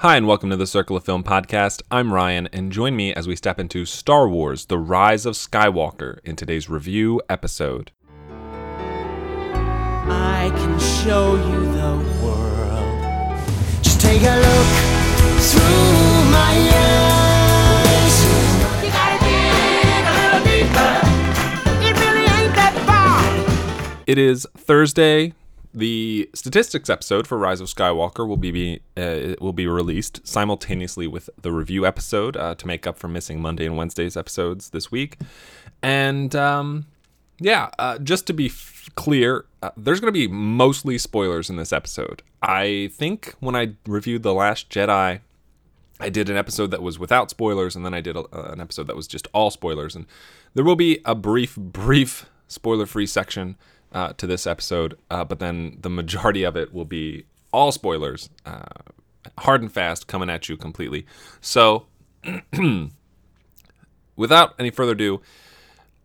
Hi, and welcome to the Circle of Film podcast. I'm Ryan, and join me as we step into Star Wars The Rise of Skywalker in today's review episode. I can show you the world. Just take a look through my eyes. You gotta dig a little deeper. It really ain't that far. It is Thursday. The statistics episode for Rise of Skywalker will be uh, will be released simultaneously with the review episode uh, to make up for missing Monday and Wednesday's episodes this week. And um, yeah, uh, just to be f- clear, uh, there's going to be mostly spoilers in this episode. I think when I reviewed The Last Jedi, I did an episode that was without spoilers, and then I did a, uh, an episode that was just all spoilers. And there will be a brief, brief spoiler free section uh, to this episode, uh, but then the majority of it will be all spoilers, uh, hard and fast, coming at you completely. So, without any further ado,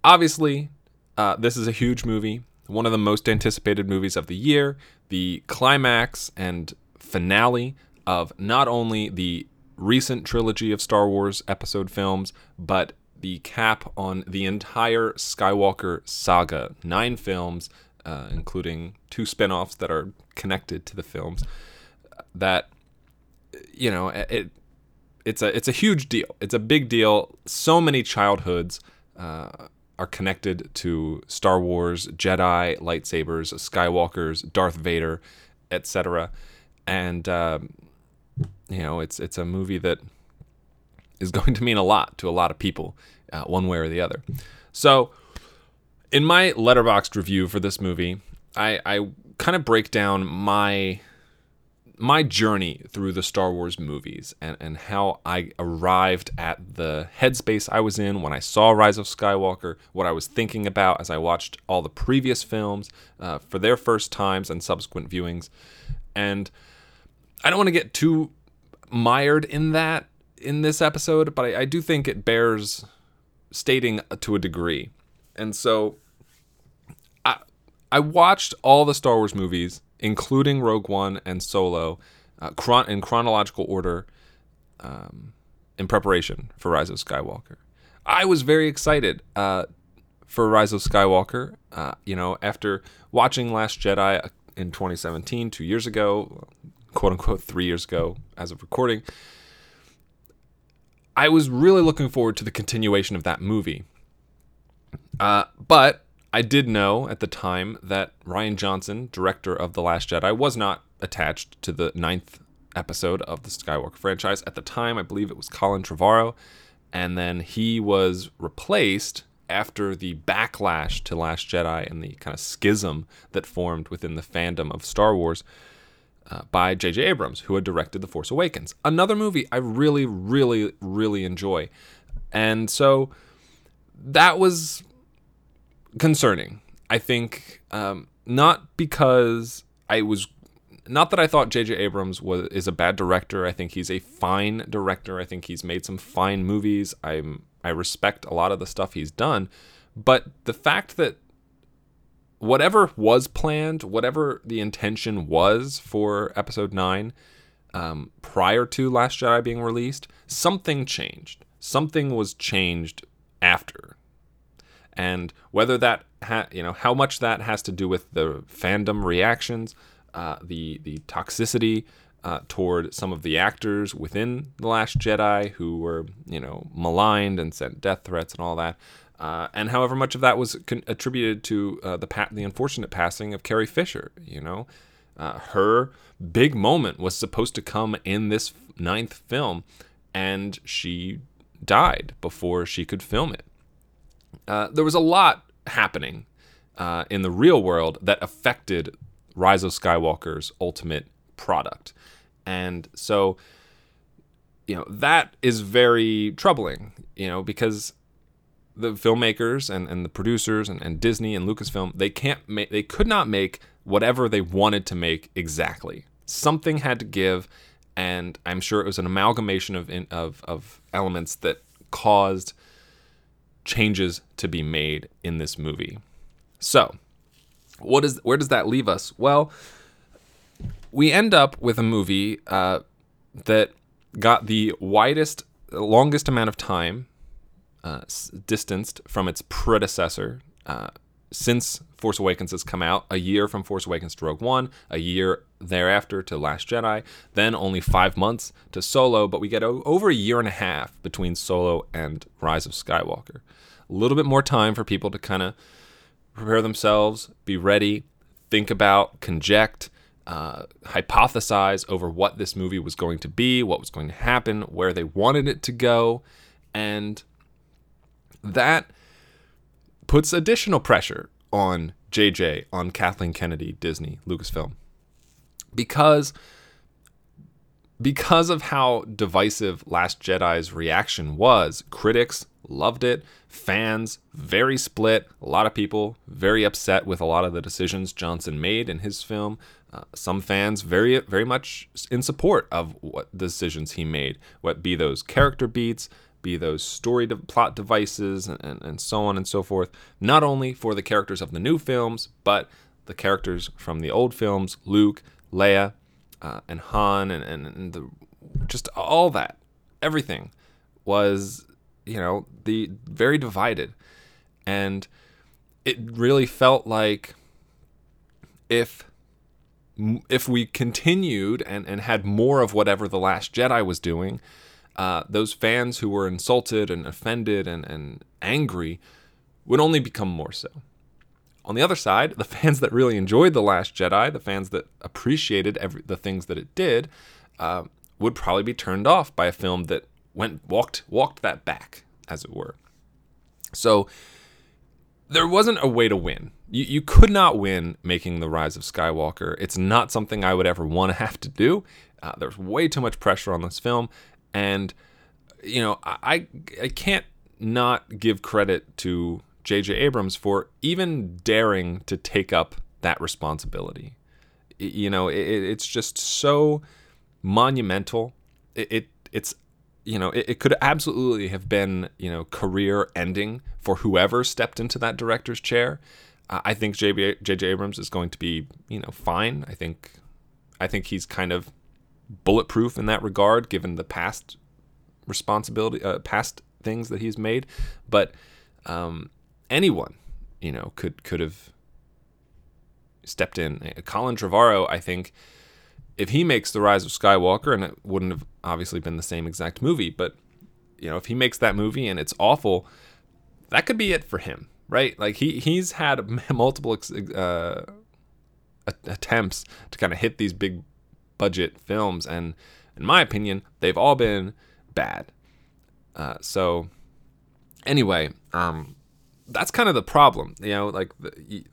obviously, uh, this is a huge movie, one of the most anticipated movies of the year, the climax and finale of not only the recent trilogy of Star Wars episode films, but the cap on the entire Skywalker saga. Nine films, uh, including two spin offs that are connected to the films, that, you know, it. It's a it's a huge deal. It's a big deal. So many childhoods uh, are connected to Star Wars, Jedi, lightsabers, Skywalkers, Darth Vader, etc. And um, you know, it's it's a movie that is going to mean a lot to a lot of people, uh, one way or the other. So, in my Letterboxd review for this movie, I, I kind of break down my my journey through the Star Wars movies and, and how I arrived at the headspace I was in when I saw Rise of Skywalker, what I was thinking about as I watched all the previous films uh, for their first times and subsequent viewings. And I don't want to get too mired in that in this episode, but I, I do think it bears stating to a degree. And so I I watched all the Star Wars movies, including Rogue One and Solo, uh, chron- in chronological order, um, in preparation for Rise of Skywalker. I was very excited uh, for Rise of Skywalker. Uh, you know, after watching Last Jedi in 2017, two years ago, quote unquote, three years ago as of recording, I was really looking forward to the continuation of that movie. Uh, but I did know at the time that Rian Johnson, director of The Last Jedi, was not attached to the ninth episode of the Skywalker franchise. At the time, I believe it was Colin Trevorrow, and then he was replaced after the backlash to Last Jedi and the kind of schism that formed within the fandom of Star Wars uh, by J.J. Abrams, who had directed The Force Awakens. Another movie I really, really, really enjoy. And so that was concerning. I think um, not because I was not that I thought J.J. Abrams was is a bad director. I think he's a fine director. I think he's made some fine movies. I'm I respect a lot of the stuff he's done, but the fact that whatever was planned, whatever the intention was for Episode Nine, um, prior to Last Jedi being released, something changed. Something was changed after and whether that ha- you know how much that has to do with the fandom reactions, uh, the the toxicity uh, toward some of the actors within the Last Jedi who were you know maligned and sent death threats and all that. Uh, and however much of that was con- attributed to uh, the pa- the unfortunate passing of Carrie Fisher, you know, uh, her big moment was supposed to come in this ninth film, and she died before she could film it. Uh, there was a lot happening uh, in the real world that affected Rise of Skywalker's ultimate product. And so, you know, that is very troubling, you know, because the filmmakers and, and the producers and, and Disney and Lucasfilm, they can't make, they could not make whatever they wanted to make exactly. Something had to give, and I'm sure it was an amalgamation of, of, of elements that caused changes to be made in this movie. So, what is where does that leave us? Well, we end up with a movie uh, that got the widest, longest amount of time uh, distanced from its predecessor uh, since Force Awakens has come out. A year from Force Awakens to Rogue One, a year thereafter to Last Jedi, then only five months to Solo, but we get o- over a year and a half between Solo and Rise of Skywalker. A little bit more time for people to kind of prepare themselves, be ready, think about, conject, uh, hypothesize over what this movie was going to be, what was going to happen, where they wanted it to go, and that puts additional pressure on JJ, on Kathleen Kennedy, Disney, Lucasfilm, because because of how divisive Last Jedi's reaction was, critics loved it, fans very split, a lot of people very upset with a lot of the decisions Johnson made in his film. Uh, some fans very very much in support of what decisions he made, what be those character beats, be those story de- plot devices, and, and, and so on and so forth. Not only for the characters of the new films, but the characters from the old films, Luke, Leia, uh, and Han and, and, and the just all that everything was you know the very divided and it really felt like if if we continued and, and had more of whatever the last jedi was doing uh, those fans who were insulted and offended and, and angry would only become more so on the other side, the fans that really enjoyed The Last Jedi, the fans that appreciated every, the things that it did, uh, would probably be turned off by a film that went walked walked that back, as it were. So there wasn't a way to win. You, you could not win making The Rise of Skywalker. It's not something I would ever want to have to do. Uh, there's way too much pressure on this film, and you know I I can't not give credit to J.J. Abrams for even daring to take up that responsibility. You know, it, it's just so monumental. It, it it's you know it, it, could absolutely have been you know career ending for whoever stepped into that director's chair. Uh, I think J.J. Abrams is going to be you know fine. I think I think he's kind of bulletproof in that regard, given the past responsibility, uh, past things that he's made. But um, anyone, you know, could could have stepped in. Colin Trevorrow, I think, if he makes The Rise of Skywalker, and it wouldn't have obviously been the same exact movie, but you know, if he makes that movie and it's awful, that could be it for him, right? Like he he's had multiple uh, attempts to kind of hit these big budget films, and in my opinion, they've all been bad. Uh, so anyway, um, that's kind of the problem, you know, like,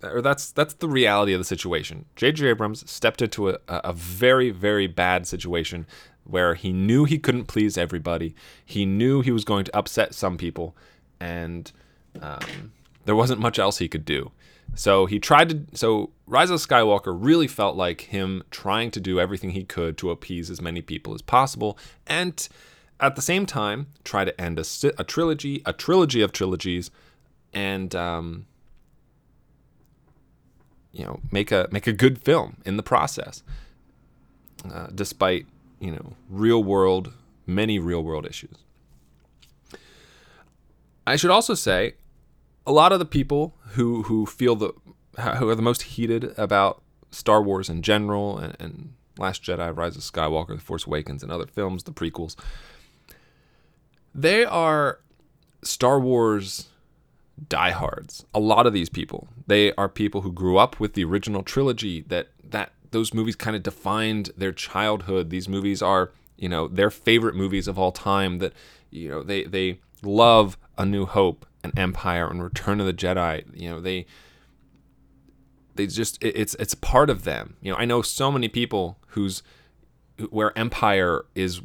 or that's that's the reality of the situation. J.J. Abrams stepped into a, a very very bad situation where he knew he couldn't please everybody. He knew he was going to upset some people, and um, there wasn't much else he could do. So he tried to. So Rise of Skywalker really felt like him trying to do everything he could to appease as many people as possible, and at the same time try to end a, a trilogy, a trilogy of trilogies and um, you know make a make a good film in the process, uh, despite you know real world many real world issues. I should also say, a lot of the people who who feel the who are the most heated about Star Wars in general and, and Last Jedi, Rise of Skywalker, The Force Awakens, and other films, the prequels, they are Star Wars diehards. A lot of these people, they are people who grew up with the original trilogy. That that those movies kind of defined their childhood. These movies are, you know, their favorite movies of all time. That you know they they love A New Hope and Empire and Return of the Jedi. You know they they just it, it's it's part of them. You know I know so many people whose where Empire is,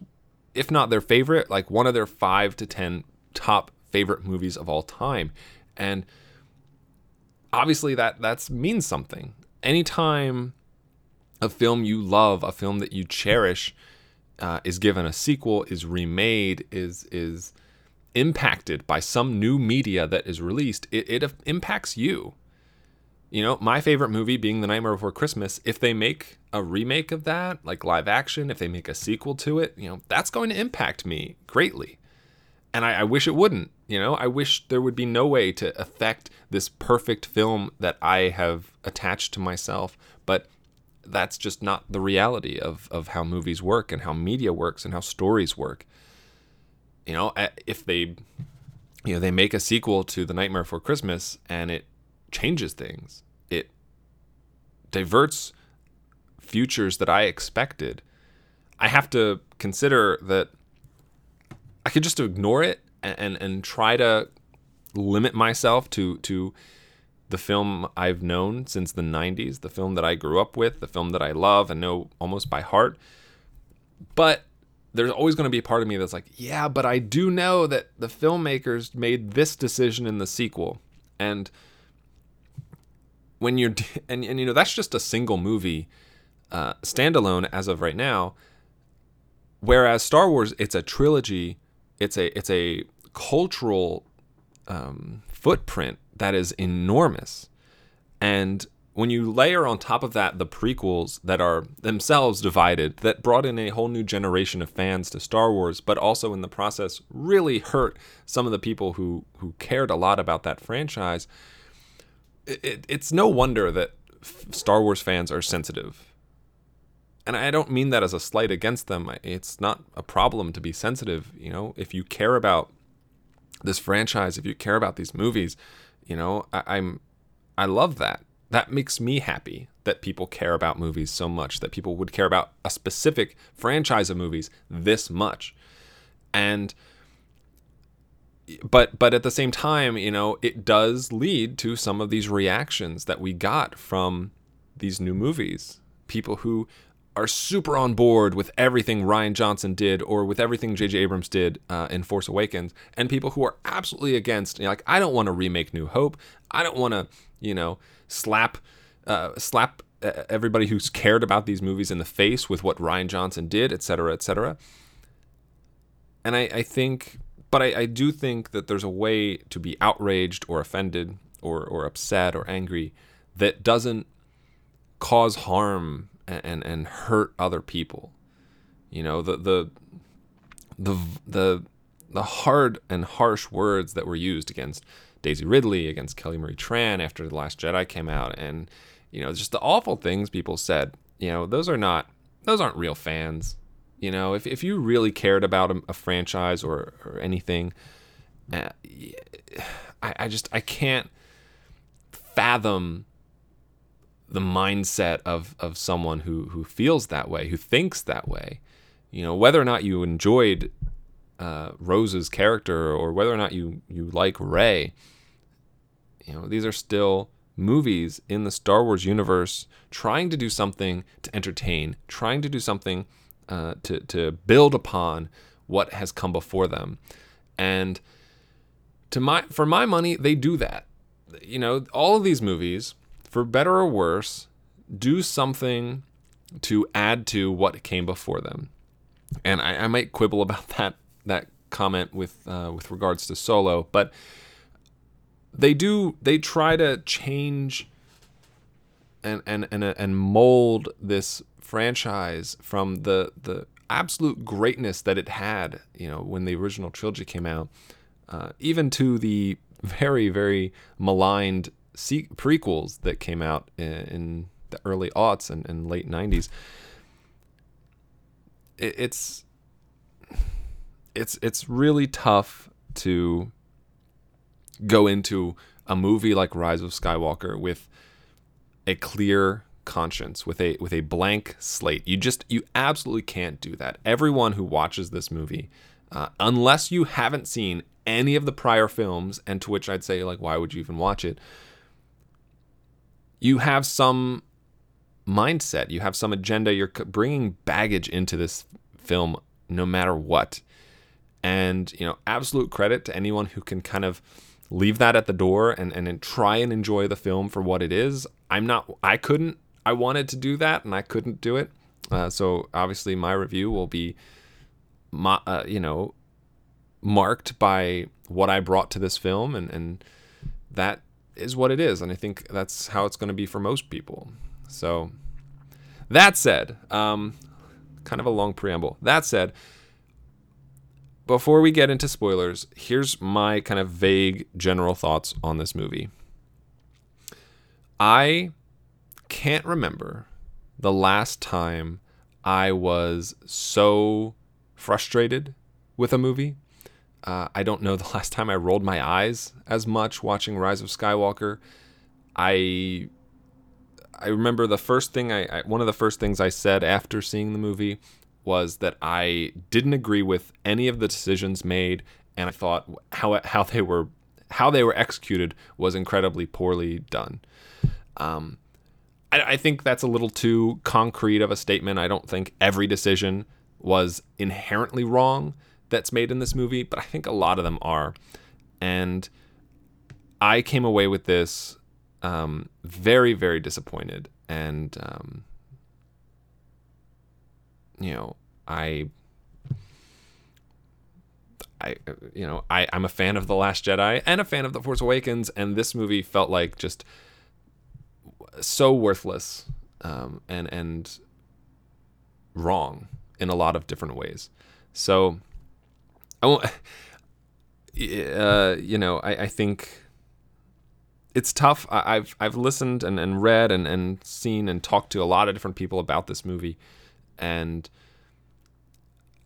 if not their favorite, like one of their five to ten top favorite movies of all time and obviously that that's means something anytime a film you love a film that you cherish uh, is given a sequel is remade is is impacted by some new media that is released it, it impacts you You know, my favorite movie being The Nightmare Before Christmas, if they make a remake of that, like live action, if they make a sequel to it, you know, that's going to impact me greatly. And I, I wish it wouldn't. You know, I wish there would be no way to affect this perfect film that I have attached to myself. But that's just not the reality of, of how movies work and how media works and how stories work. You know, if they, you know, they make a sequel to The Nightmare Before Christmas and it changes things. It diverts futures that I expected. I have to consider that I could just ignore it and, and, and try to limit myself to to the film I've known since the 90s, the film that I grew up with, the film that I love and know almost by heart. But there's always going to be a part of me that's like, yeah, but I do know that the filmmakers made this decision in the sequel. And when you're and, and you know that's just a single movie uh, standalone as of right now whereas star wars it's a trilogy it's a it's a cultural um, footprint that is enormous and when you layer on top of that the prequels that are themselves divided that brought in a whole new generation of fans to Star Wars but also in the process really hurt some of the people who who cared a lot about that franchise it, it's no wonder that Star Wars fans are sensitive. And I don't mean that as a slight against them. It's not a problem to be sensitive. You know, if you care about this franchise, if you care about these movies, you know, I, I'm, I love that. That makes me happy that people care about movies so much, that people would care about a specific franchise of movies this much. And but but at the same time, you know, it does lead to some of these reactions that we got from these new movies. People who are super on board with everything Rian Johnson did or with everything J.J. Abrams did uh, in Force Awakens, and people who are absolutely against. You know, like, I don't want to remake New Hope. I don't want to, you know, slap uh, slap uh, everybody who's cared about these movies in the face with what Rian Johnson did, et cetera, et cetera. And I, I think but I, I do think that there's a way to be outraged or offended or, or upset or angry that doesn't cause harm and, and, hurt other people. You know, the, the, the, the, the hard and harsh words that were used against Daisy Ridley, against Kelly Marie Tran after The Last Jedi came out, and, you know, just the awful things people said, you know, those are not, those aren't real fans. You know, if, if you really cared about a, a franchise or, or anything, uh, I, I just I can't fathom the mindset of, of someone who, who feels that way, who thinks that way. You know, whether or not you enjoyed uh, Rose's character or whether or not you, you like Rey, you know, these are still movies in the Star Wars universe trying to do something to entertain, trying to do something uh, to to build upon what has come before them, and to my for my money, they do that. You know, all of these movies, for better or worse, do something to add to what came before them, and I, I might quibble about that that comment with uh, with regards to Solo, but they do they try to change and and and and mold this franchise from the the absolute greatness that it had, you know, when the original trilogy came out, uh, even to the very very maligned prequels that came out in, in the early aughts and, and late '90s. It, it's it's it's really tough to go into a movie like Rise of Skywalker with a clear conscience with a with a blank slate. You just you absolutely can't do that. Everyone who watches this movie, uh, unless you haven't seen any of the prior films, and to which I'd say like, why would you even watch it? You have some mindset. You have some agenda. You're bringing baggage into this film, no matter what. And you know, absolute credit to anyone who can kind of leave that at the door and, and try and enjoy the film for what it is. I'm not I couldn't I wanted to do that and I couldn't do it. Uh, so obviously my review will be, my, uh, you know, marked by what I brought to this film, and and that is what it is, and I think that's how it's going to be for most people. So, that said, um, kind of a long preamble. That said, before we get into spoilers, here's my kind of vague general thoughts on this movie. I can't remember the last time I was so frustrated with a movie. Uh, I don't know the last time I rolled my eyes as much watching Rise of Skywalker. I I remember the first thing I, I one of the first things I said after seeing the movie was that I didn't agree with any of the decisions made, and I thought how how they were how they were executed was incredibly poorly done. Um, I, I think that's a little too concrete of a statement. I don't think every decision was inherently wrong that's made in this movie, but I think a lot of them are. And I came away with this um, very, very disappointed. And, um, you know, I. I, you know, I, I'm a fan of The Last Jedi and a fan of The Force Awakens, and this movie felt like just so worthless um, and and wrong in a lot of different ways. So, I won't, uh, you know, I, I think it's tough. I, have I've listened and, and read and, and seen and talked to a lot of different people about this movie, and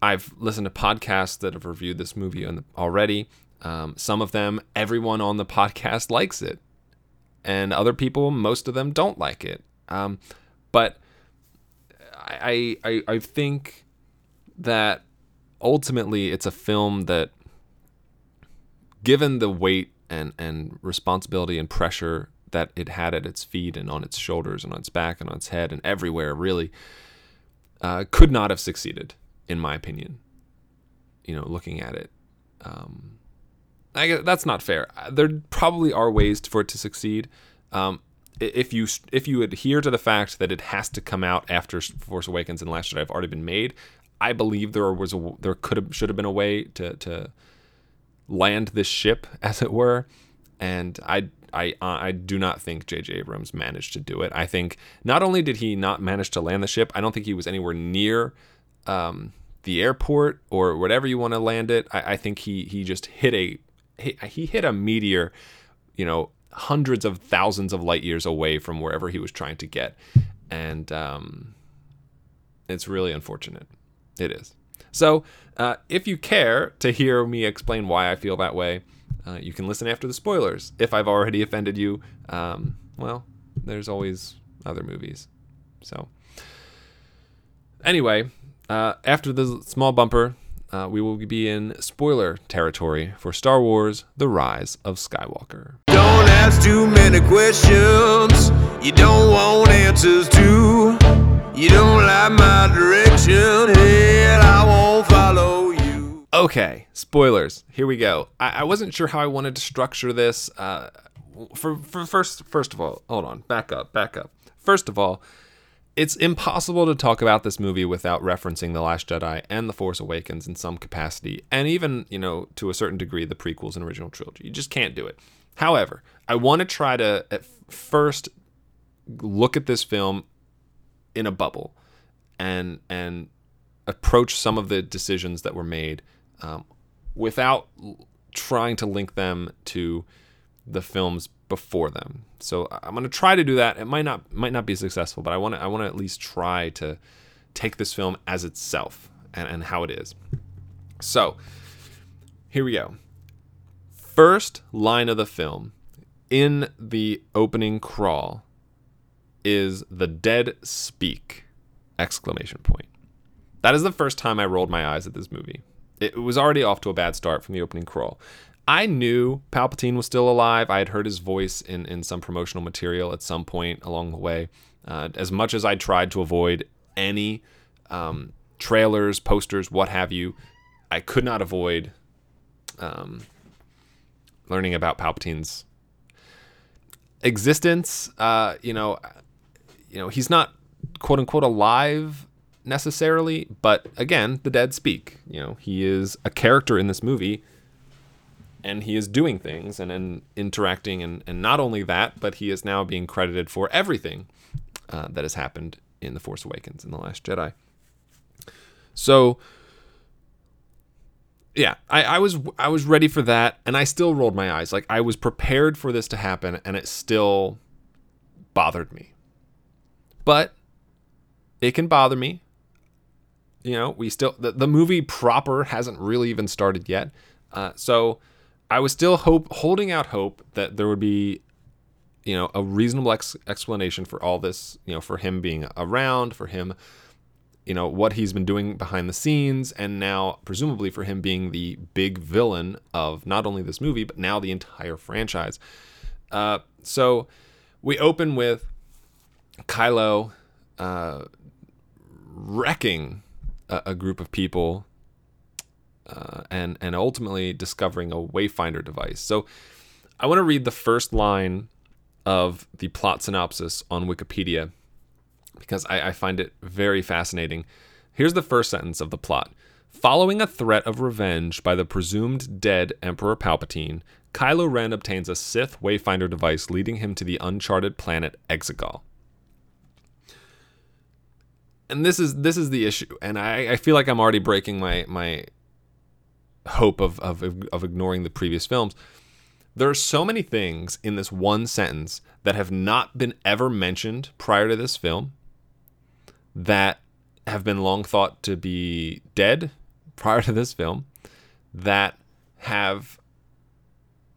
I've listened to podcasts that have reviewed this movie already. Um, some of them, everyone on the podcast likes it and other people, most of them don't like it. Um, but I, I I think that ultimately it's a film that, given the weight and and responsibility and pressure that it had at its feet and on its shoulders and on its back and on its head and everywhere, really, uh, could not have succeeded, in my opinion. You know, looking at it. Um, I guess that's not fair. There probably are ways for it to succeed. Um, if you if you adhere to the fact that it has to come out after Force Awakens and Last Jedi have already been made, I believe there was a there could have should have been a way to to land this ship, as it were, and I I I do not think J.J. Abrams managed to do it. I think not only did he not manage to land the ship, I don't think he was anywhere near um, the airport or whatever you want to land it. I, I think he he just hit a he, he hit a meteor, you know, hundreds of thousands of light years away from wherever he was trying to get, and um, it's really unfortunate. It is. So, uh, if you care to hear me explain why I feel that way, uh, you can listen after the spoilers. If I've already offended you, um, well, there's always other movies. So, anyway, uh, after the small bumper, uh, we will be in spoiler territory for Star Wars The Rise of Skywalker. Don't ask too many questions you don't want answers to. You don't like my direction, hell, I won't follow you. Okay, spoilers. Here we go. I, I wasn't sure how I wanted to structure this. Uh, for, for first, first of all, hold on, back up, back up. First of all, it's impossible to talk about this movie without referencing The Last Jedi and The Force Awakens in some capacity, and even, you know, to a certain degree, the prequels and original trilogy. You just can't do it. However, I want to try to at first look at this film in a bubble and and approach some of the decisions that were made um, without trying to link them to the films before them. So I'm going to try to do that. It might not might not be successful, but I want to I want to at least try to take this film as itself and, and how it is. So here we go. First line of the film in the opening crawl is the dead speak exclamation point. That is the first time I rolled my eyes at this movie. It was already off to a bad start from the opening crawl. I knew Palpatine was still alive. I had heard his voice in, in some promotional material at some point along the way. Uh, as much as I tried to avoid any um, trailers, posters, what have you, I could not avoid um, learning about Palpatine's existence. Uh, you know, you know, he's not quote unquote alive necessarily, but again, the dead speak. You know, he is a character in this movie and he is doing things and, and interacting and, and not only that but he is now being credited for everything uh, that has happened in the force awakens in the last jedi. So yeah I, I was i was ready for that and i still rolled my eyes. Like i was prepared for this to happen and it still bothered me but it can bother me you know we still the, the movie proper hasn't really even started yet uh, so I was still hope holding out hope that there would be, you know, a reasonable ex- explanation for all this. You know, for him being around, for him, you know, what he's been doing behind the scenes, and now presumably for him being the big villain of not only this movie but now the entire franchise. Uh, so we open with Kylo uh, wrecking a, a group of people uh, and and ultimately discovering a wayfinder device. So I want to read the first line of the plot synopsis on Wikipedia because I, I find it very fascinating. Here's the first sentence of the plot. Following a threat of revenge by the presumed dead Emperor Palpatine, Kylo Ren obtains a Sith Wayfinder device leading him to the uncharted planet Exegol. And this is this is the issue, and I, I feel like I'm already breaking my my hope of, of, of ignoring the previous films. There are so many things in this one sentence that have not been ever mentioned prior to this film that have been long thought to be dead prior to this film that have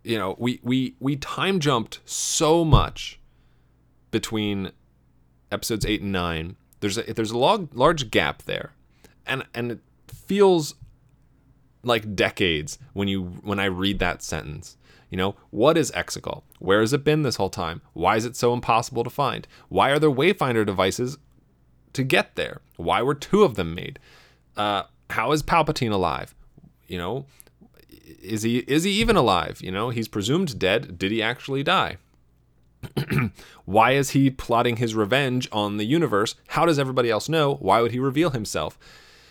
you know we we we time jumped so much between episodes 8 and 9 there's a there's a log, large gap there and and it feels like decades when you when I read that sentence. You know, what is Exegol? Where has it been this whole time? Why is it so impossible to find? Why are there Wayfinder devices to get there? Why were two of them made? Uh, how is Palpatine alive? You know, is he is he even alive? You know, he's presumed dead. Did he actually die? Why is he plotting his revenge on the universe? How does everybody else know? Why would he reveal himself?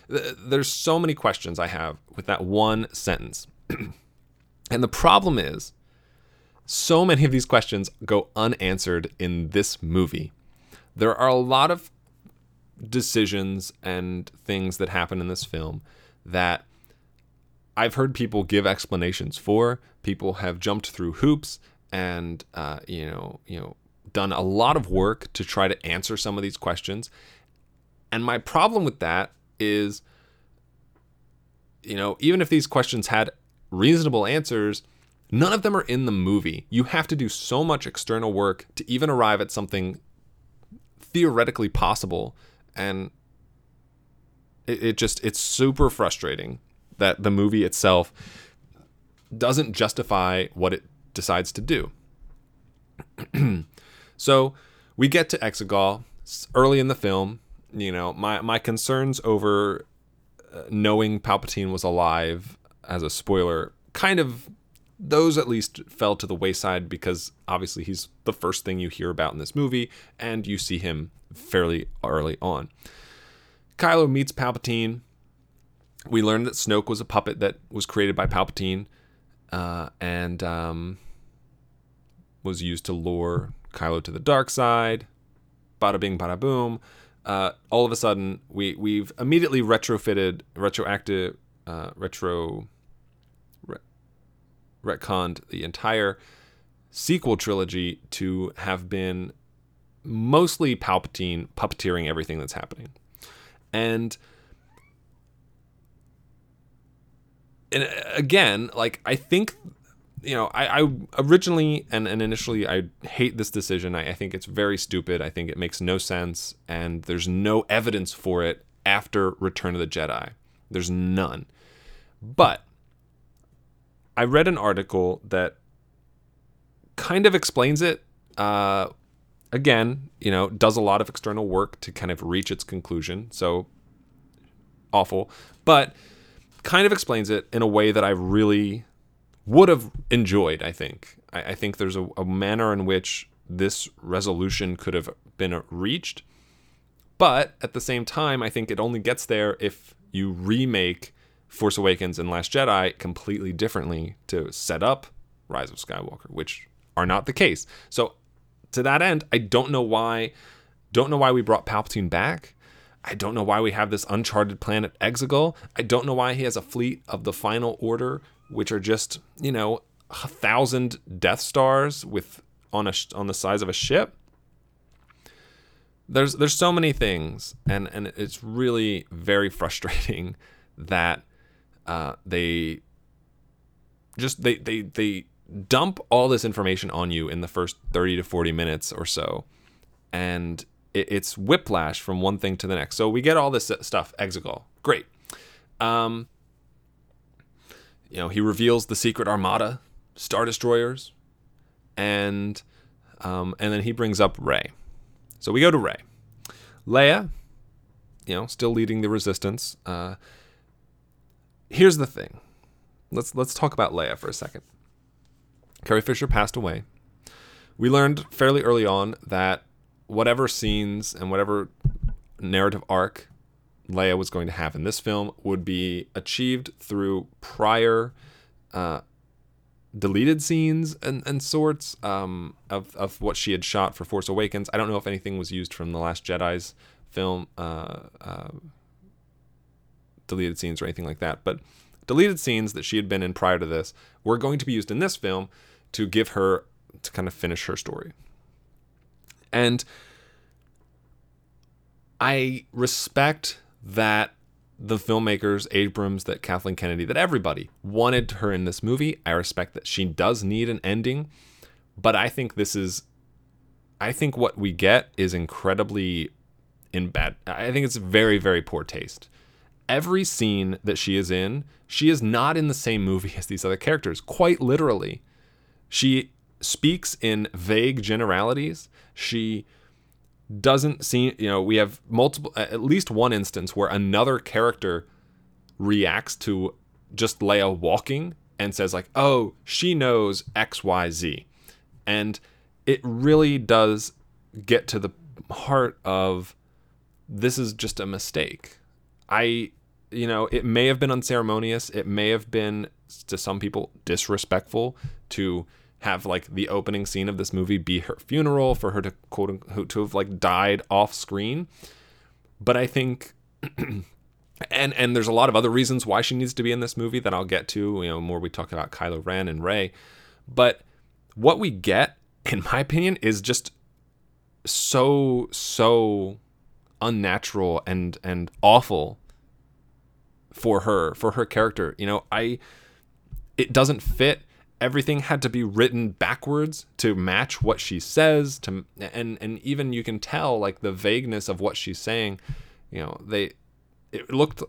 There's so many questions I have with that one sentence. and the problem is, so many of these questions go unanswered in this movie. There are a lot of decisions and things that happen in this film that I've heard people give explanations for. People have jumped through hoops and uh, you know, you know, done a lot of work to try to answer some of these questions. And my problem with that is you know, even if these questions had reasonable answers, none of them are in the movie. You have to do so much external work to even arrive at something theoretically possible. And it, it just, it's super frustrating that the movie itself doesn't justify what it decides to do. so we get to Exegol early in the film. You know, my, my concerns over uh, knowing Palpatine was alive as a spoiler, kind of those at least fell to the wayside because obviously he's the first thing you hear about in this movie, and you see him fairly early on. Kylo meets Palpatine. We learn that Snoke was a puppet that was created by Palpatine uh, and um, was used to lure Kylo to the dark side. Bada bing, bada boom uh, all of a sudden we we've immediately retrofitted retroactive uh, retro re- retconned the entire sequel trilogy to have been mostly Palpatine puppeteering everything that's happening, and and uh, again, like I think you know, I, I originally and, and initially I hate this decision. I, I think it's very stupid. I think it makes no sense, and there's no evidence for it after Return of the Jedi. There's none. But I read an article that kind of explains it. Uh, again, you know, does a lot of external work to kind of reach its conclusion. So awful, but kind of explains it in a way that I really would have enjoyed. I think. I, I think there's a, a, manner in which this resolution could have been reached, but at the same time, I think it only gets there if you remake Force Awakens and Last Jedi completely differently to set up Rise of Skywalker, which are not the case. So to that end, I don't know why don't know why we brought Palpatine back. I don't know why we have this uncharted planet Exegol. I don't know why he has a fleet of the Final Order, which are just, you know, a thousand Death Stars with on a on the size of a ship. There's there's so many things, and and it's really very frustrating that uh, they just they they they dump all this information on you in the first 30 to 40 minutes or so and it, it's whiplash from one thing to the next. So we get all this stuff exegol. Great. Um you know he reveals the secret armada star destroyers and um and then he brings up Rey. So we go to Rey. Leia you know still leading the resistance uh here's the thing. Let's let's talk about Leia for a second. Carrie Fisher passed away. We learned fairly early on that whatever scenes and whatever narrative arc Leia was going to have in this film would be achieved through prior uh, deleted scenes and, and sorts um, of, of what she had shot for Force Awakens. I don't know if anything was used from The Last Jedi's film, uh, uh, deleted scenes or anything like that, but deleted scenes that she had been in prior to this were going to be used in this film to give her to kind of finish her story. And I respect that the filmmakers, Abrams, that Kathleen Kennedy, that everybody wanted her in this movie. I respect that she does need an ending, but I think this is, I think what we get is incredibly in bad. I think it's very, very poor taste every scene that she is in, she is not in the same movie as these other characters, quite literally. She speaks in vague generalities. She doesn't seem, you know, we have multiple, at least one instance where another character reacts to just Leia walking and says, like, oh, she knows XYZ. And it really does get to the heart of this is just a mistake. I, you know, it may have been unceremonious. It may have been to some people disrespectful to have like the opening scene of this movie be her funeral for her to quote unquote to have like died off screen. But I think and and there's a lot of other reasons why she needs to be in this movie that I'll get to, you know, more we talk about Kylo Ren and Rey. But what we get, in my opinion, is just so so unnatural and and awful for her for her character you know i it doesn't fit everything had to be written backwards to match what she says to and and even you can tell like the vagueness of what she's saying. You know they it looked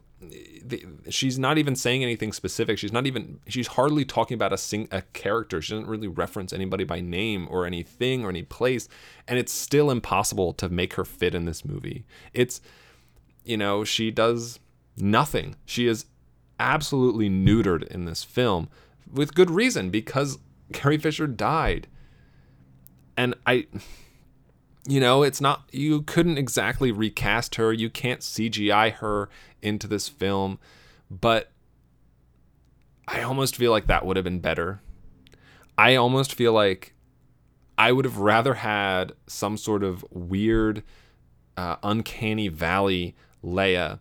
she's not even saying anything specific. She's not even she's hardly talking about a sing a character. She doesn't really reference anybody by name or anything or any place. And it's still impossible to make her fit in this movie. It's you know she does nothing. She is absolutely neutered in this film with good reason because Carrie Fisher died. And I you know, it's not you couldn't exactly recast her. You can't CGI her into this film, but I almost feel like that would have been better. I almost feel like I would have rather had some sort of weird uh, uncanny valley Leia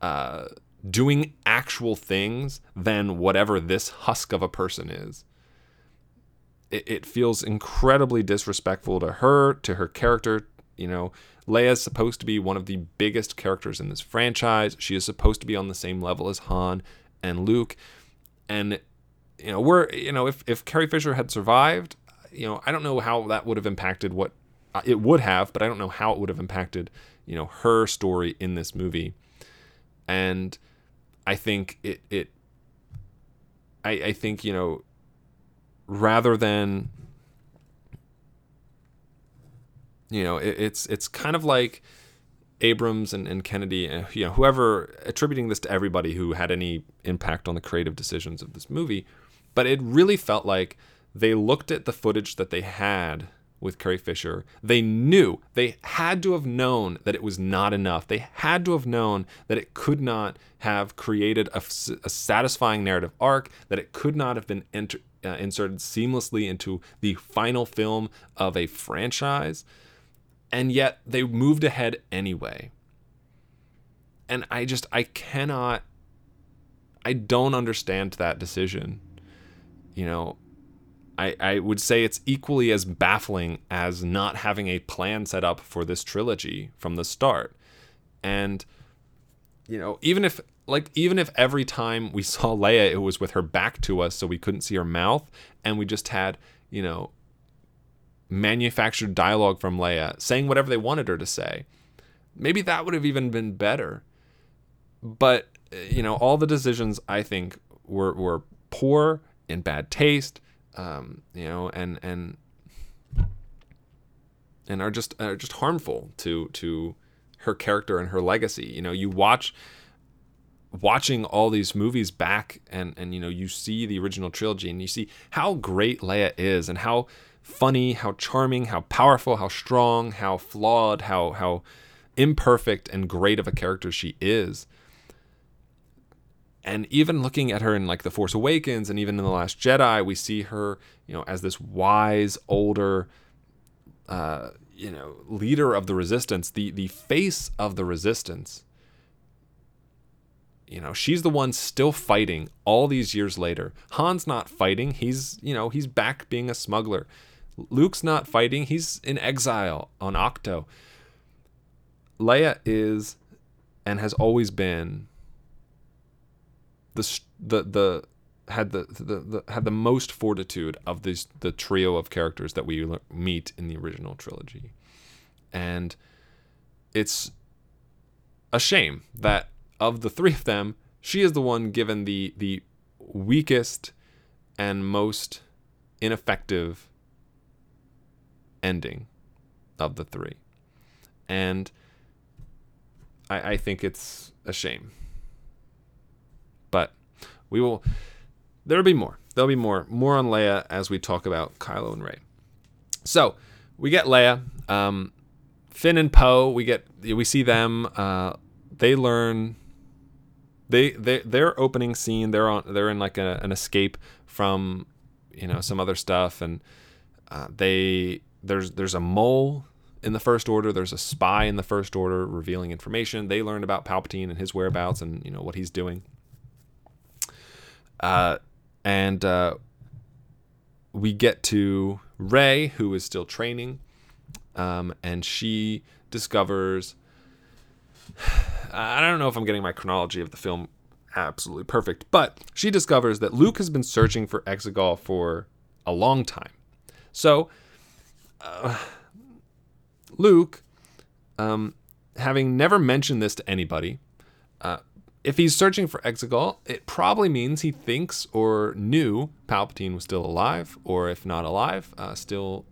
uh, doing actual things than whatever this husk of a person is. It, it feels incredibly disrespectful to her, to her character. You know, Leia is supposed to be one of the biggest characters in this franchise. She is supposed to be on the same level as Han and Luke. And, you know, we're, you know, if, if Carrie Fisher had survived, you know, I don't know how that would have impacted what uh, it would have, but I don't know how it would have impacted, you know, her story in this movie and I think it it I, I think you know rather than you know it, it's it's kind of like Abrams and, and Kennedy uh, you know whoever attributing this to everybody who had any impact on the creative decisions of this movie but it really felt like they looked at the footage that they had with Carrie Fisher. They knew, they had to have known that it was not enough. They had to have known that it could not have created a, a satisfying narrative arc, that it could not have been enter, uh, inserted seamlessly into the final film of a franchise. And yet they moved ahead anyway. And I just, I cannot, I don't understand that decision. You know, I, I would say it's equally as baffling as not having a plan set up for this trilogy from the start. And, you know, even if like even if every time we saw Leia it was with her back to us so we couldn't see her mouth and we just had, you know, manufactured dialogue from Leia saying whatever they wanted her to say. Maybe that would have even been better. But eh, you know, all the decisions I think were were poor in bad taste um, you know, and and and are just are just harmful to to her character and her legacy. You know, you watch watching all these movies back and and you know you see the original trilogy and you see how great Leia is and how funny, how charming, how powerful, how strong, how flawed, how how imperfect and great of a character she is and even looking at her in like the force awakens and even in the last jedi we see her you know as this wise older uh, you know leader of the resistance the the face of the resistance. You know she's the one still fighting all these years later. Han's not fighting. He's you know he's back being a smuggler. Luke's not fighting. He's in exile on Ahch-To leia is and has always been the the the had the, the, the had the most fortitude of this the trio of characters that we meet in the original trilogy, and it's a shame that of the three of them, she is the one given the the weakest and most ineffective ending of the three, and I, I think it's a shame we will. There'll be more. There'll be more. More on Leia as we talk about Kylo and Rey. So we get Leia, um, Finn and Poe. We get we see them. Uh, they learn. They they their opening scene. They're on. They're in like a, an escape from you know some other stuff, and uh, they there's there's a mole in the First Order. There's a spy in the First Order revealing information. They learn about Palpatine and his whereabouts and you know what he's doing. Uh, and uh, we get to Rey, who is still training, um, and she discovers. I don't know if I'm getting my chronology of the film absolutely perfect, but she discovers that Luke has been searching for Exegol for a long time. So, uh, Luke, um, having never mentioned this to anybody, if he's searching for Exegol, it probably means he thinks or knew Palpatine was still alive, or if not alive, uh, still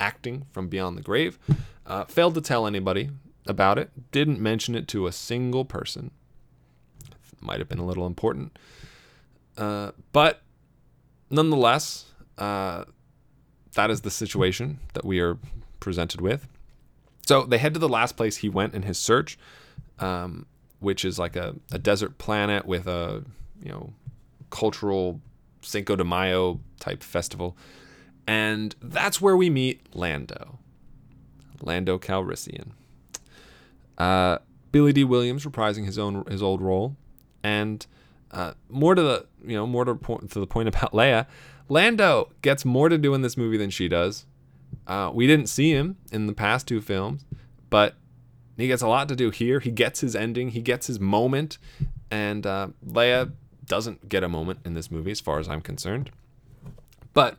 acting from beyond the grave. Uh, failed to tell anybody about it, didn't mention it to a single person. Might have been a little important. Uh, but nonetheless, uh, that is the situation that we are presented with. So they head to the last place he went in his search. Um, which is like a, a desert planet with a you know cultural Cinco de Mayo type festival. And that's where we meet Lando. Lando Calrissian. Uh, Billy Dee Williams reprising his own his old role, and uh, more to the you know more to, point, to the point about Leia. Lando gets more to do in this movie than she does. Uh, we didn't see him in the past two films, but he gets a lot to do here. He gets his ending, he gets his moment, and uh, Leia doesn't get a moment in this movie, as far as I'm concerned. But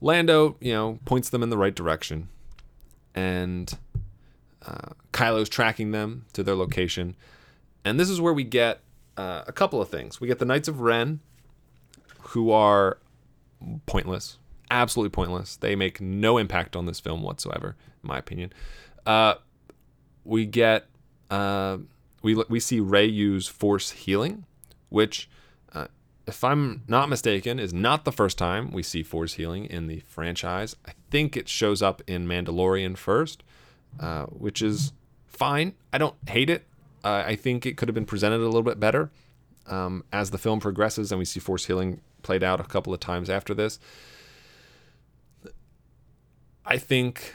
Lando, you know, points them in the right direction, and uh, Kylo's tracking them to their location. And this is where we get uh, a couple of things. We get the Knights of Ren, who are pointless, absolutely pointless. They make no impact on this film whatsoever, in my opinion. Uh, we get uh, we we see Rey use force healing, which uh, if I'm not mistaken, is not the first time we see force healing in the franchise. I think it shows up in Mandalorian first, uh, which is fine. I don't hate it. I think it could have been presented a little bit better um, as the film progresses and we see force healing played out a couple of times after this. I think,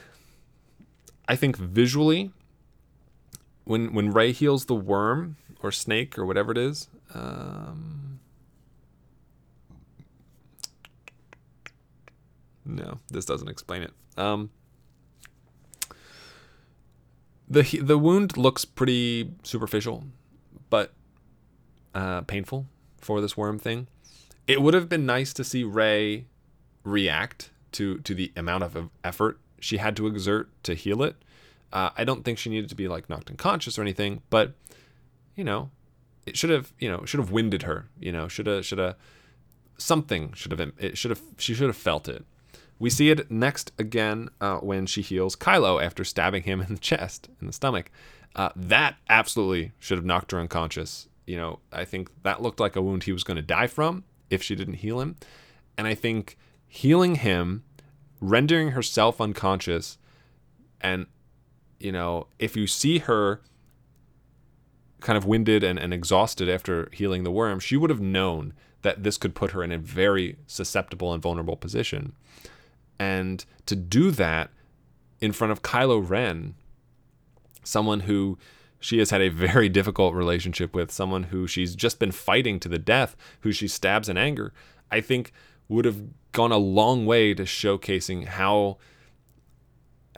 I think visually, when when Rey heals the worm or snake or whatever it is. Um, no, this doesn't explain it. Um, the the wound looks pretty superficial, but uh, painful for this worm thing. It would have been nice to see Rey react to to the amount of effort she had to exert to heal it. Uh, I don't think she needed to be like knocked unconscious or anything, but you know, it should have you know should have winded her. You know, should have should have something should have it should have she should have felt it. We see it next again uh, when she heals Kylo after stabbing him in the chest, in the stomach. Uh, that absolutely should have knocked her unconscious. You know, I think that looked like a wound he was going to die from if she didn't heal him. And I think healing him, rendering herself unconscious, and, you know, if you see her kind of winded and, and exhausted after healing the worm, she would have known that this could put her in a very susceptible and vulnerable position. And to do that in front of Kylo Ren, someone who she has had a very difficult relationship with, someone who she's just been fighting to the death, who she stabs in anger, I think would have gone a long way to showcasing how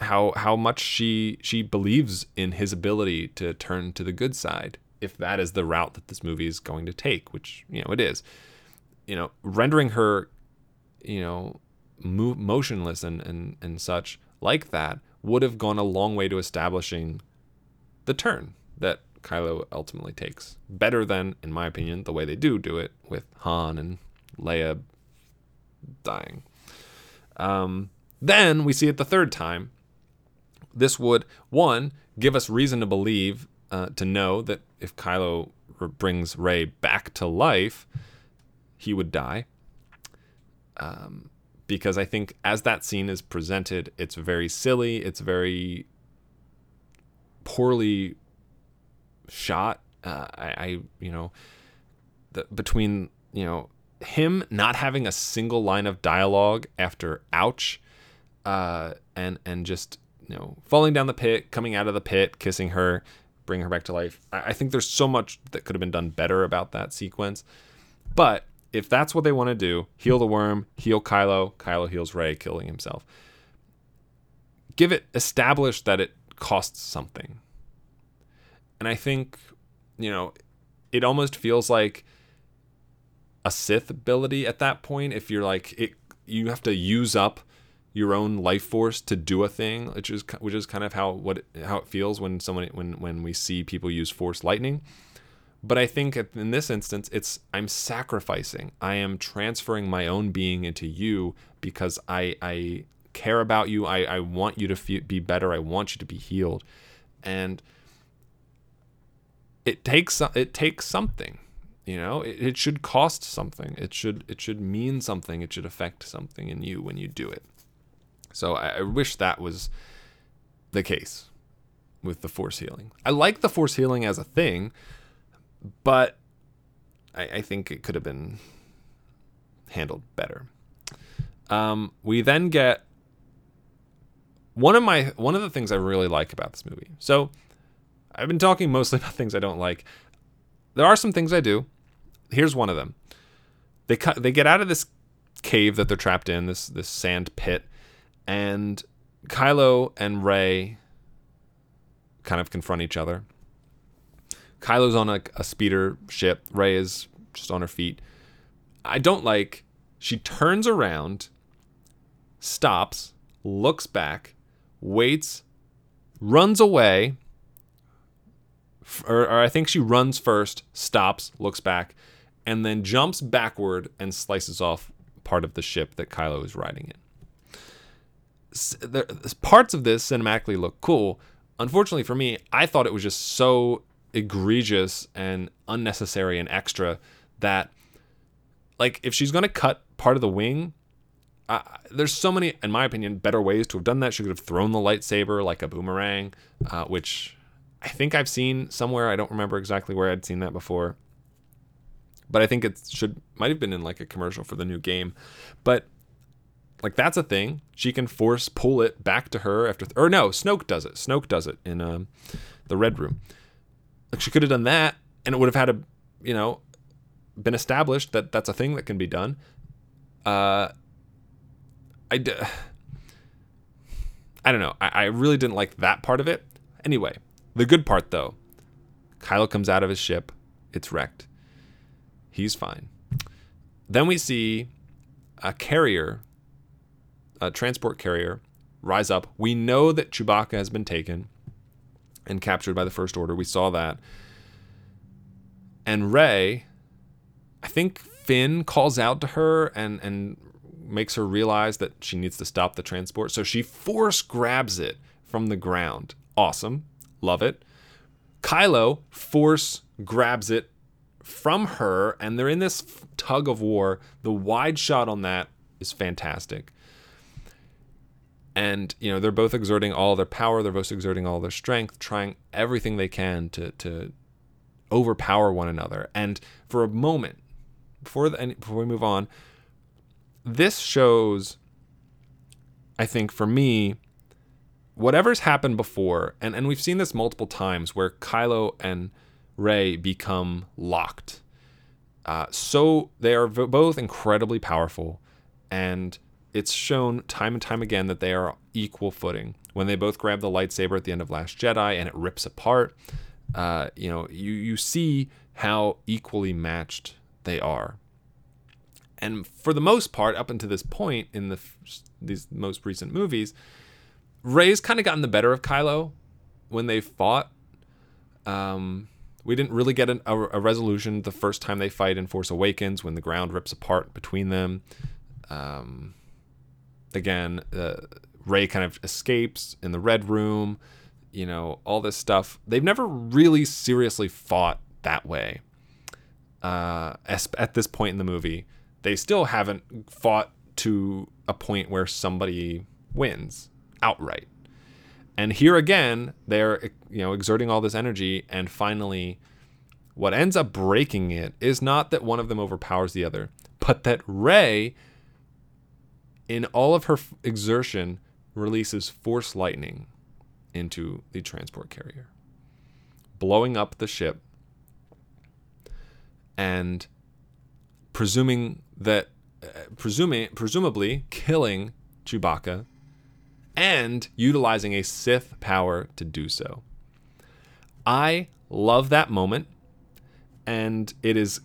how how much she she believes in his ability to turn to the good side if that is the route that this movie is going to take which you know it is. You know rendering her you know mo- motionless and, and and such like that would have gone a long way to establishing the turn that Kylo ultimately takes. Better than in my opinion the way they do do it with Han and Leia dying. Um, then we see it the third time this would one give us reason to believe uh, to know that if Kylo brings Rey back to life, he would die. Um, because I think as that scene is presented, it's very silly. It's very poorly shot. Uh, I, I, you know, the, between you know him not having a single line of dialogue after "ouch," uh, and and just you know, falling down the pit, coming out of the pit, kissing her, bringing her back to life. I, I think there's so much that could have been done better about that sequence. But if that's what they want to do, heal the worm, heal Kylo, Kylo heals Rey, killing himself. Give it establish that it costs something. And I think, you know, it almost feels like a Sith ability at that point. If you're like it, you have to use up your own life force to do a thing, which is which is kind of how what how it feels when someone when when we see people use force lightning. But I think in this instance, it's I'm sacrificing. I am transferring my own being into you because I I care about you. I I want you to feel, be better. I want you to be healed, and it takes it takes something. You know, it, it should cost something. It should it should mean something. It should affect something in you when you do it. So I, I wish that was the case with the force healing. I like the force healing as a thing, but I, I think it could have been handled better. Um, we then get one of my one of the things I really like about this movie. So I've been talking mostly about things I don't like. There are some things I do. Here's one of them. They cut they get out of this cave that they're trapped in, this this sand pit, and Kylo and Rey kind of confront each other. Kylo's on a, a speeder ship. Rey is just on her feet. I don't like. She turns around, stops, looks back, waits, runs away. Or, or I think she runs first, stops, looks back, and then jumps backward and slices off part of the ship that Kylo is riding in there, parts of this cinematically look cool. Unfortunately for me, I thought it was just so egregious and unnecessary and extra that like if she's gonna cut part of the wing, there's so many, in my opinion, better ways to have done that. She could have thrown the lightsaber like a boomerang, uh, which I think I've seen somewhere. I don't remember exactly where I'd seen that before, but I think it should might have been in like a commercial for the new game. But like that's a thing. She can force pull it back to her after, or no, Snoke does it. Snoke does it in um, the Red Room. Like she could have done that, and it would have had a, you know, been established that that's a thing that can be done. Uh, I, d- I don't know. I, I really didn't like that part of it. Anyway, the good part though, Kylo comes out of his ship. It's wrecked. He's fine. Then we see a carrier, a transport carrier, rise up. We know that Chewbacca has been taken and captured by the First Order. We saw that. And Rey, I think Finn calls out to her and and makes her realize that she needs to stop the transport. So she force grabs it from the ground. Awesome. Love it. Kylo force grabs it from her and they're in this tug of war. The wide shot on that is fantastic. And you know, they're both exerting all their power, they're both exerting all their strength, trying everything they can to to overpower one another. And for a moment, before the, before we move on, this shows, I think, for me, whatever's happened before, and, and we've seen this multiple times where Kylo and Rey become locked. Uh, so they are v- both incredibly powerful, and it's shown time and time again that they are equal footing. When they both grab the lightsaber at the end of Last Jedi and it rips apart, uh, you know, you, you see how equally matched they are and for the most part, up until this point in the these most recent movies, Rey's kind of gotten the better of Kylo when they fought. Um, we didn't really get an, a, a, resolution the first time they fight in Force Awakens when the ground rips apart between them. Um, again, uh, Rey kind of escapes in the Red Room. You know, all this stuff. They've never really seriously fought that way. Uh, at this point in the movie, they still haven't fought to a point where somebody wins outright. And here again, they're you know exerting all this energy, and finally, what ends up breaking it is not that one of them overpowers the other, but that Rey, in all of her exertion, releases force lightning into the transport carrier, blowing up the ship and presuming that, uh, presuming presumably killing Chewbacca, and utilizing a Sith power to do so. I love that moment, and it is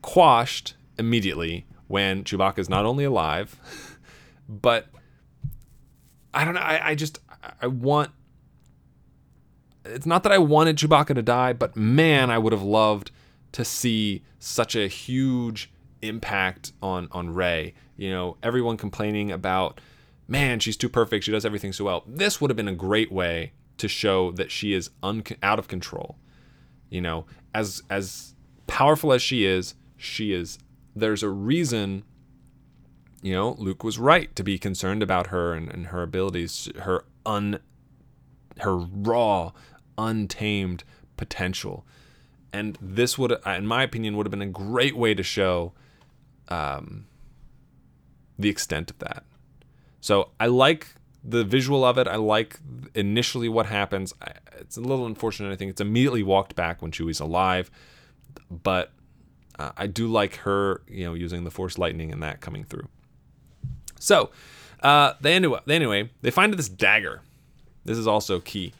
quashed immediately when Chewbacca is not only alive, but I don't know. I, I just I want. It's not that I wanted Chewbacca to die, but man, I would have loved to see such a huge impact on on Rey. You know, everyone complaining about, man, she's too perfect. She does everything so well. This would have been a great way to show that she is un- out of control. You know, as as powerful as she is, she is. There's a reason. You know, Luke was right to be concerned about her and, and her abilities, her un, her raw, untamed potential and this would, in my opinion, would have been a great way to show um, the extent of that. So I like the visual of it. I like initially what happens. It's a little unfortunate. I think it's immediately walked back when Chewie's alive, but uh, I do like her, you know, using the Force lightning and that coming through. So uh, they anyway, they anyway they find this dagger. This is also key.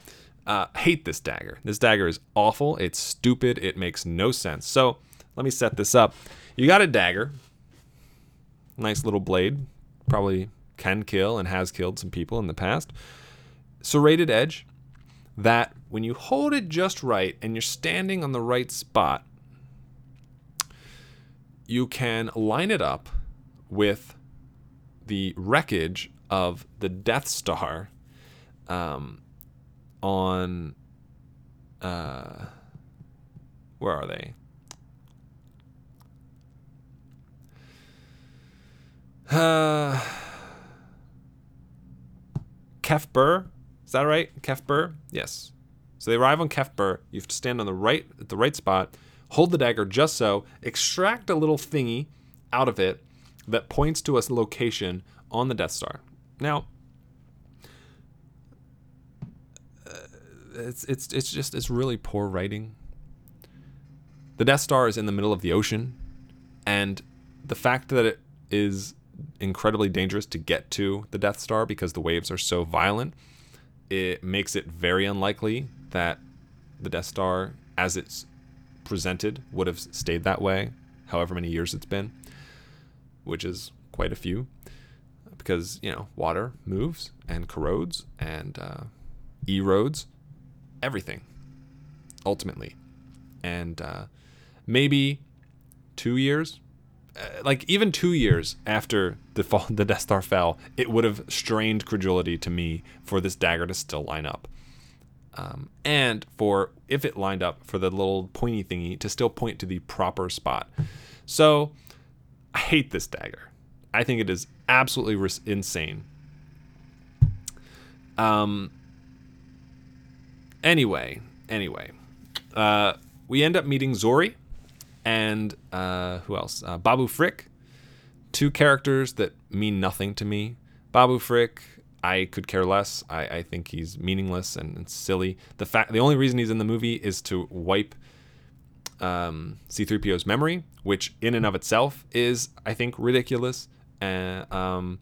Uh, hate this dagger. This dagger is awful. It's stupid. It makes no sense. So let me set this up. You got a dagger. Nice little blade. Probably can kill and has killed some people in the past. Serrated edge that when you hold it just right and you're standing on the right spot, you can line it up with the wreckage of the Death Star um, on. Uh, where are they? Uh, Kef Bir, is that right? Kef Bir? Yes. So they arrive on Kef Bir. You have to stand on the right at the right spot hold the dagger just so, extract a little thingy out of it that points to a location on the Death Star. Now, uh, it's it's it's just it's really poor writing. The Death Star is in the middle of the ocean, and the fact that it is incredibly dangerous to get to the Death Star because the waves are so violent, it makes it very unlikely that the Death Star, as it's presented, would have stayed that way, however many years it's been, which is quite a few, because you know water moves and corrodes and uh, erodes everything, ultimately, and uh, maybe two years, uh, like even two years after the fall, the Death Star fell, it would have strained credulity to me for this dagger to still line up, um, and for if it lined up for the little pointy thingy to still point to the proper spot. So, I hate this dagger. I think it is absolutely insane. Um. Anyway, anyway, uh, we end up meeting Zorii and uh, who else? Uh, Babu Frick. Two characters that mean nothing to me. Babu Frick, I could care less. I, I think he's meaningless and, and silly. The fact, the only reason he's in the movie is to wipe um, C3PO's memory, which in and of itself is, I think, ridiculous. Uh, um,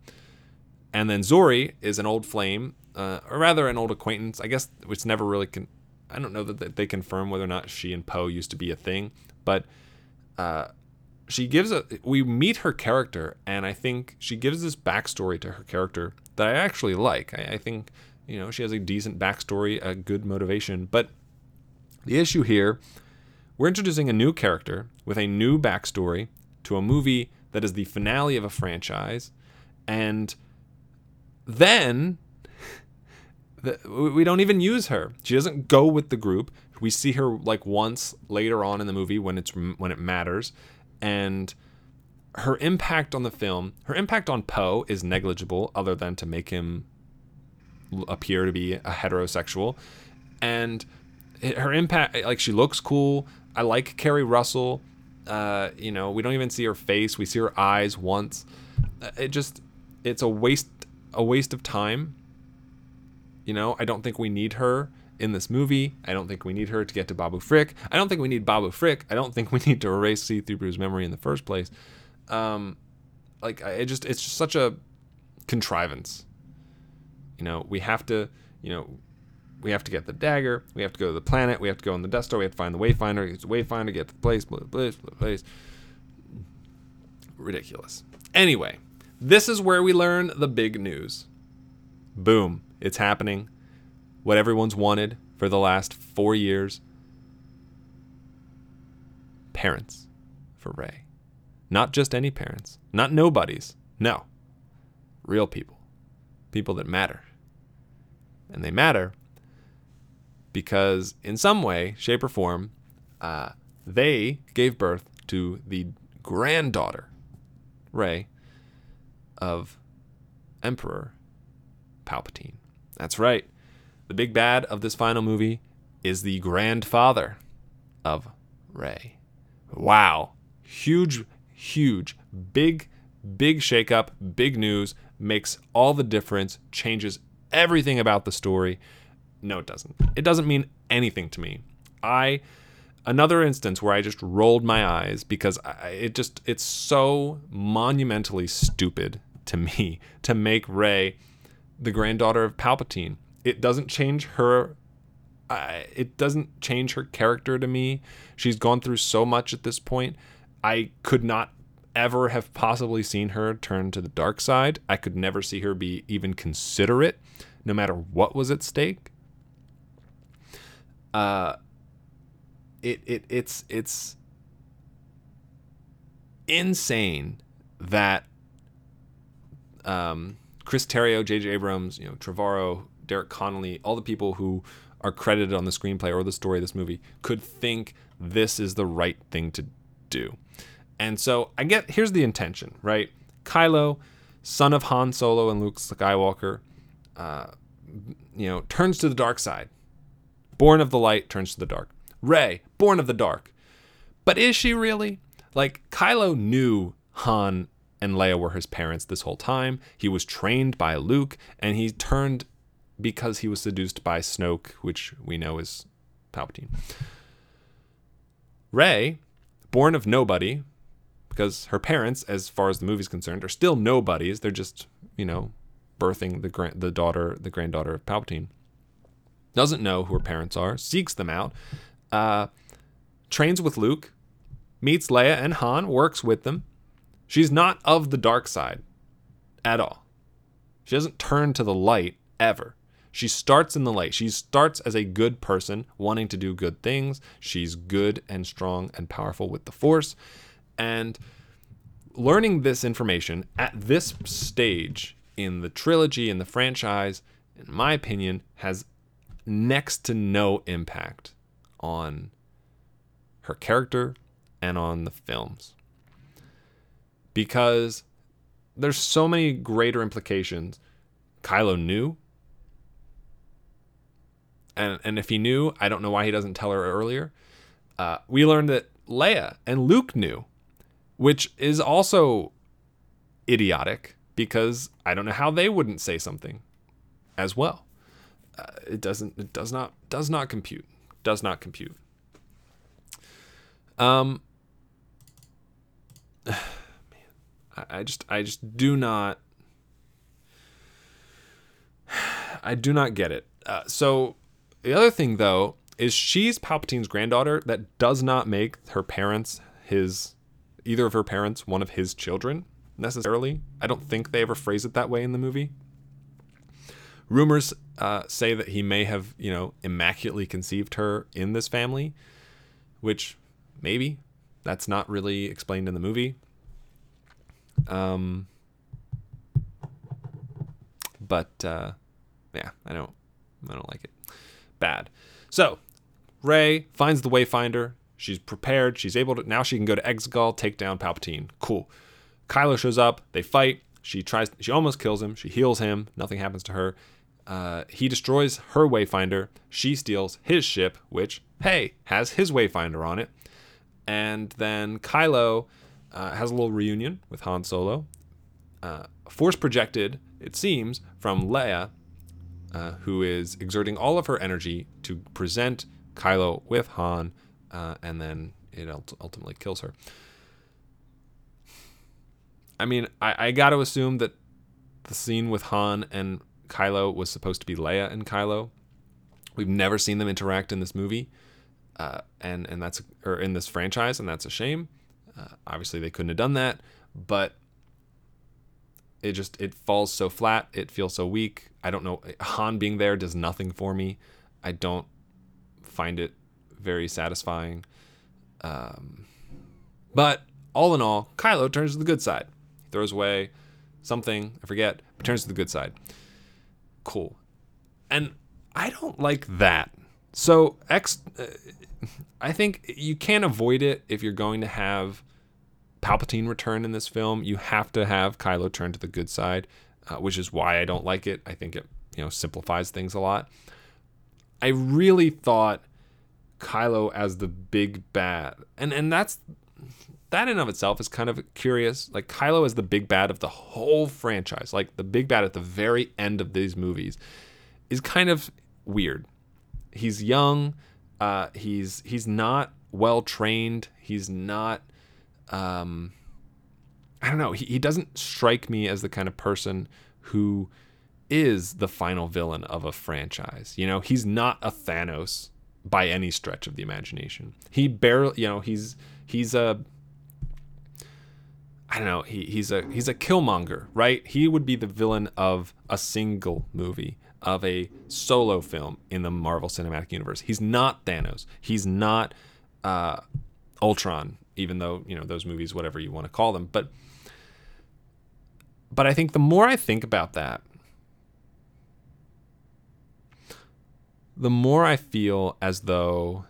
and then Zorii is an old flame, uh, or rather an old acquaintance. I guess it's never really. Con- I don't know that they confirm whether or not she and Poe used to be a thing, but uh, she gives a. We meet her character, and I think she gives this backstory to her character that I actually like. I, I think you know she has a decent backstory, a good motivation, but the issue here we're introducing a new character with a new backstory to a movie that is the finale of a franchise, and then the, we don't even use her. She doesn't go with the group. We see her like once later on in the movie when it's when it matters, and her impact on the film, her impact on Poe is negligible, other than to make him appear to be a heterosexual, and her impact like she looks cool. I like Keri Russell. Uh, you know, we don't even see her face. We see her eyes once. Uh, It just it's a waste a waste of time. You know, I don't think we need her in this movie. I don't think we need her to get to Babu Frick. I don't think we need Babu Frick. I don't think we need to erase C-3PO's memory in the first place. Um, like I it just it's just such a contrivance. You know, we have to, you know, we have to get the dagger. We have to go to the planet. We have to go in the Death Star. We have to find the Wayfinder. Use the Wayfinder. Get to the place. Blah, blah, blah, place. Ridiculous. Anyway, this is where we learn the big news. Boom! It's happening. What everyone's wanted for the last four years. Parents for Rey. Not just any parents. Not nobodies. No. Real people. People that matter. And they matter because in some way, shape, or form, uh, they gave birth to the granddaughter, Rey, of Emperor Palpatine. That's right. The big bad of this final movie is the grandfather of Rey. Wow. Huge, huge, big, big shakeup, big news, makes all the difference, changes everything about the story. No, it doesn't. It doesn't mean anything to me. I another instance where I just rolled my eyes because I, it just it's so monumentally stupid to me to make Rey the granddaughter of Palpatine. It doesn't change her I, it doesn't change her character to me. She's gone through so much at this point. I could not ever have possibly seen her turn to the dark side. I could never see her be even considerate, no matter what was at stake. Uh, it it it's it's insane that um, Chris Terrio, J.J. Abrams, you know, Trevorrow, Derek Connolly, all the people who are credited on the screenplay or the story of this movie could think this is the right thing to do. And so I get here's the intention, right? Kylo, son of Han Solo and Luke Skywalker, uh, you know, turns to the dark side. Born of the light turns to the dark. Rey, born of the dark. But is she really? Like, Kylo knew Han and Leia were his parents this whole time. He was trained by Luke, and he turned because he was seduced by Snoke, which we know is Palpatine. Rey, born of nobody, because her parents, as far as the movie's concerned, are still nobodies. They're just, you know, birthing the the daughter, the granddaughter of Palpatine. Doesn't know who her parents are, seeks them out, uh, trains with Luke, meets Leia and Han, works with them. She's not of the dark side at all. She doesn't turn to the light ever. She starts in the light. She starts as a good person, wanting to do good things. She's good and strong and powerful with the Force. And learning this information at this stage in the trilogy, in the franchise, in my opinion, has next to no impact on her character and on the films. Because there's so many greater implications. Kylo knew. And, and if he knew, I don't know why he doesn't tell her earlier. Uh, we learned that Leia and Luke knew, which is also idiotic because I don't know how they wouldn't say something as well. Uh, it doesn't. It does not. Does not compute. Does not compute. Um. Man, I, I just. I just do not. I do not get it. Uh, so the other thing, though, is she's Palpatine's granddaughter. That does not make her parents his, either of her parents, one of his children necessarily. I don't think they ever phrase it that way in the movie. Rumors uh, say that he may have, you know, immaculately conceived her in this family, which maybe that's not really explained in the movie. Um, but uh, yeah, I don't, I don't like it. Bad. So, Rey finds the Wayfinder. She's prepared. She's able to now. She can go to Exegol, take down Palpatine. Cool. Kylo shows up. They fight. She tries. She almost kills him. She heals him. Nothing happens to her. Uh, he destroys her Wayfinder. She steals his ship, which, hey, has his Wayfinder on it. And then Kylo uh, has a little reunion with Han Solo. Uh, force projected, it seems, from Leia, uh, who is exerting all of her energy to present Kylo with Han, uh, and then it ultimately kills her. I mean, I, I got to assume that the scene with Han and Kylo was supposed to be Leia and Kylo. We've never seen them interact in this movie, uh, and and that's or in this franchise, and that's a shame. Uh, obviously, they couldn't have done that, but it just it falls so flat. It feels so weak. I don't know. Han being there does nothing for me. I don't find it very satisfying. Um, but all in all, Kylo turns to the good side. He throws away something I forget, but turns to the good side cool. And I don't like that. So X, uh, I think you can't avoid it if you're going to have Palpatine return in this film. You have to have Kylo turn to the good side, uh, which is why I don't like it. I think it you know simplifies things a lot. I really thought Kylo as the big bad, and and that's that in of itself is kind of curious. Like Kylo is the big bad of the whole franchise, like the big bad at the very end of these movies, is kind of weird. He's young. Uh, he's he's not well trained. He's not. Um, I don't know. He he doesn't strike me as the kind of person who is the final villain of a franchise. You know, he's not a Thanos by any stretch of the imagination. He barely, you know, he's he's a I don't know. He, he's a he's a killmonger, right? He would be the villain of a single movie, of a solo film in the Marvel Cinematic Universe. He's not Thanos. He's not uh, Ultron, even though you know those movies, whatever you want to call them. But but I think the more I think about that, the more I feel as though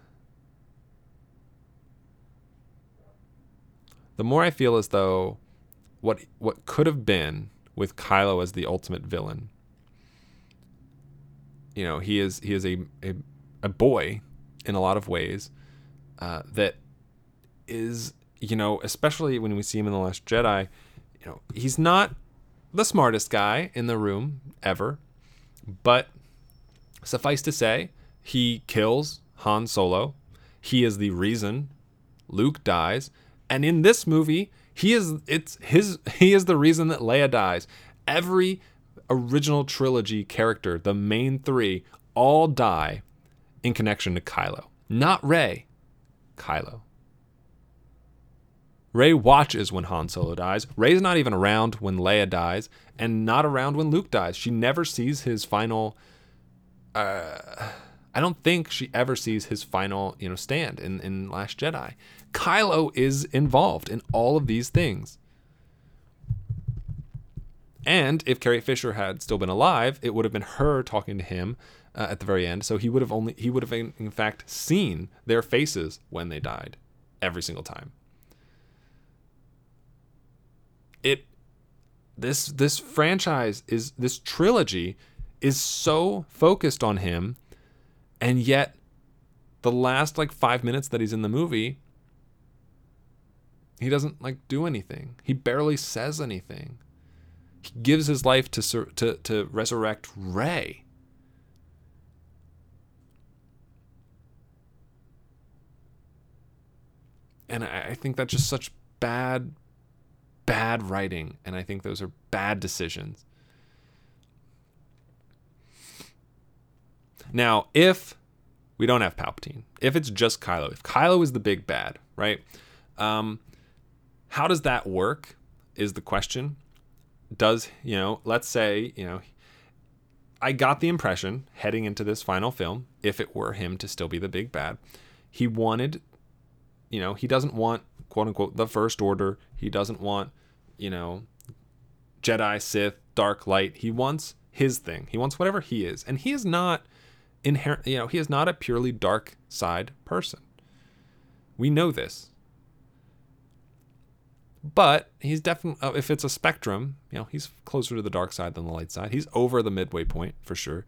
the more I feel as though what what could have been with Kylo as the ultimate villain you know, he is he is a a, a boy in a lot of ways uh, that is you know, especially when we see him in the Last Jedi, you know, he's not the smartest guy in the room ever, but suffice to say, he kills Han Solo. He is the reason Luke dies, and in this movie, he is it's his he is the reason that Leia dies. Every original trilogy character, the main 3, all die in connection to Kylo. Not Rey, Kylo. Rey watches when Han Solo dies. Rey's not even around when Leia dies, and not around when Luke dies. She never sees his final. Uh, I don't think she ever sees his final, you know, stand in in Last Jedi. Kylo is involved in all of these things. And if Carrie Fisher had still been alive, it would have been her talking to him uh, at the very end. So he would have only he would have in, in fact seen their faces when they died, every single time. It this this franchise is this trilogy is so focused on him, and yet the last like five minutes that he's in the movie, he doesn't like do anything. He barely says anything. He gives his life to to to resurrect Rey. And I, I think that's just such bad, bad writing, and I think those are bad decisions. Now, if we don't have Palpatine, if it's just Kylo, if Kylo is the big bad, right? Um, how does that work? Is the question. Does, you know, let's say, you know, I got the impression heading into this final film, if it were him to still be the big bad, he wanted, you know, he doesn't want, quote unquote, the First Order. He doesn't want, you know, Jedi, Sith, Dark Light. He wants his thing. He wants whatever he is. And he is not inherent, you know, he is not a purely dark side person. We know this but he's definitely uh, if it's a spectrum you know he's closer to the dark side than the light side he's over the midway point for sure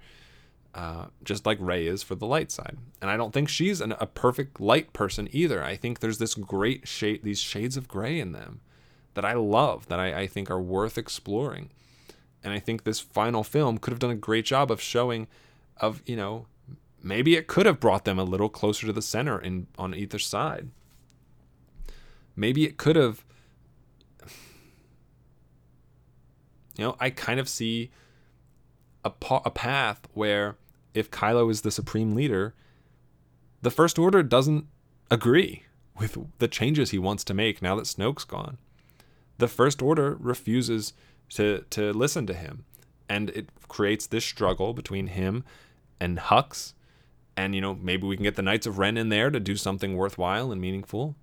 uh, just like Rey is for the light side. And i don't think she's an, a perfect light person either. I think there's this great shade these shades of gray in them that i love that I, I think are worth exploring. And i think this final film could have done a great job of showing of you know maybe it could have brought them a little closer to the center in on either side. Maybe it could have you know, I kind of see a, pa- a path where if Kylo is the supreme leader, the First Order doesn't agree with the changes he wants to make now that Snoke's gone. The First Order refuses to to listen to him, and it creates this struggle between him and Hux. And you know, maybe we can get the Knights of Ren in there to do something worthwhile and meaningful.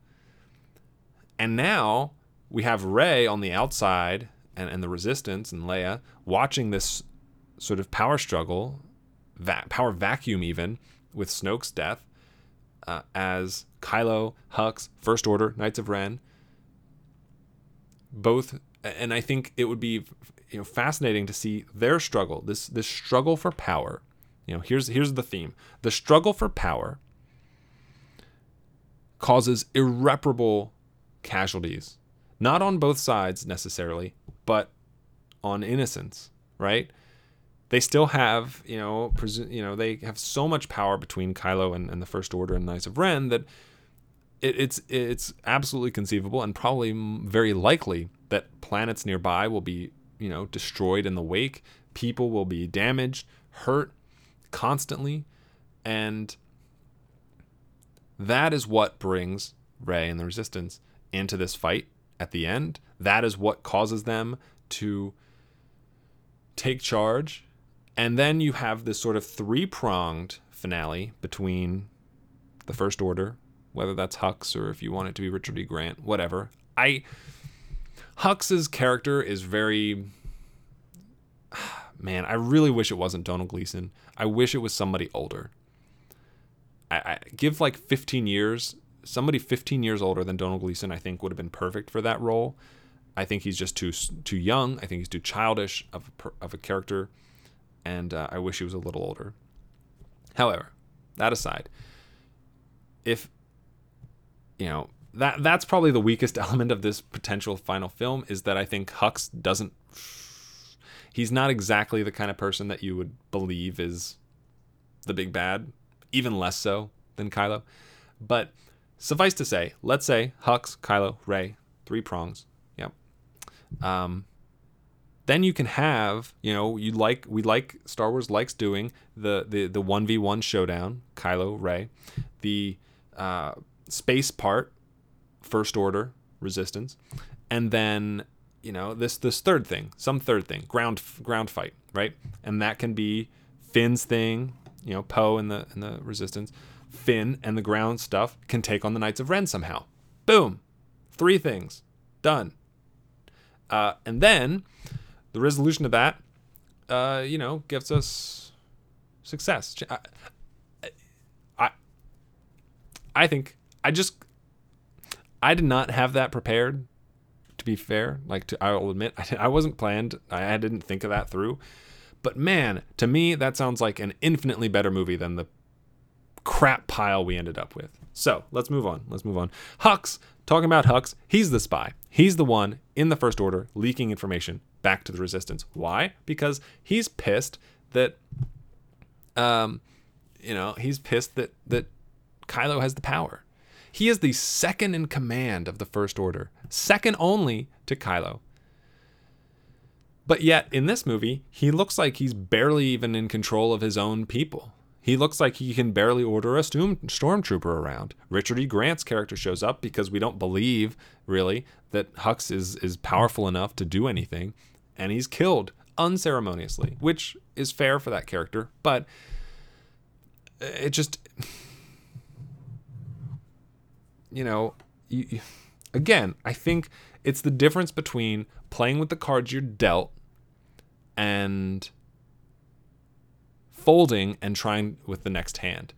And now we have Rey on the outside and, and the resistance and Leia watching this sort of power struggle, va- power vacuum even, with Snoke's death, uh, as Kylo, Hux, First Order, Knights of Ren, both, and I think it would be you know fascinating to see their struggle, this this struggle for power. You know, here's here's the theme: the struggle for power causes irreparable casualties, not on both sides necessarily, but on innocence, right? They still have, you know, presu- you know, they have so much power between Kylo and, and the First Order and Knights of Ren that it, it's it's absolutely conceivable and probably very likely that planets nearby will be, you know, destroyed in the wake. People will be damaged, hurt constantly, and that is what brings Rey and the Resistance into this fight at the end. That is what causes them to take charge. And then you have this sort of three pronged finale between the First Order, whether that's Hux or if you want it to be Richard E. Grant, whatever. I. Hux's character is very. Man, I really wish it wasn't Donald Gleeson. I wish it was somebody older. I, I give like 15 years somebody 15 years older than Donald Gleeson, I think, would have been perfect for that role. I think he's just too too young. I think he's too childish of a, of a character, and uh, I wish he was a little older. However, that aside, if you know that that's probably the weakest element of this potential final film is that I think Hux doesn't he's not exactly the kind of person that you would believe is the big bad, even less so than Kylo. But suffice to say, let's say Hux, Kylo, Rey, three prongs. Yep. Um, then you can have, you know, you like we like Star Wars likes doing the the the one v one showdown, Kylo, Rey, the uh, space part, First Order, Resistance, and then you know this this third thing, some third thing, ground ground fight, right? And that can be Finn's thing, you know, Poe and the and the Resistance, Finn and the ground stuff can take on the Knights of Ren somehow. Boom, three things, done. Uh, and then the resolution of that, uh, you know, gives us success. I, I, I think I just I did not have that prepared. To be fair, like to, I will admit, I, wasn't planned. I, I didn't think of that through. But man, to me, that sounds like an infinitely better movie than the crap pile we ended up with. So let's move on. Let's move on. Hux, talking about Hux, he's the spy. He's the one in the First Order leaking information back to the Resistance. Why? Because he's pissed that, um, you know, he's pissed that that Kylo has the power. He is the second in command of the First Order, second only to Kylo. But yet, in this movie, he looks like he's barely even in control of his own people. He looks like he can barely order a storm, stormtrooper around. Richard E. Grant's character shows up because we don't believe, really, that Hux is, is powerful enough to do anything, and he's killed unceremoniously, which is fair for that character, but uh, it just. You know, you- again, I think it's the difference between playing with the cards you're dealt and folding and trying with the next hand.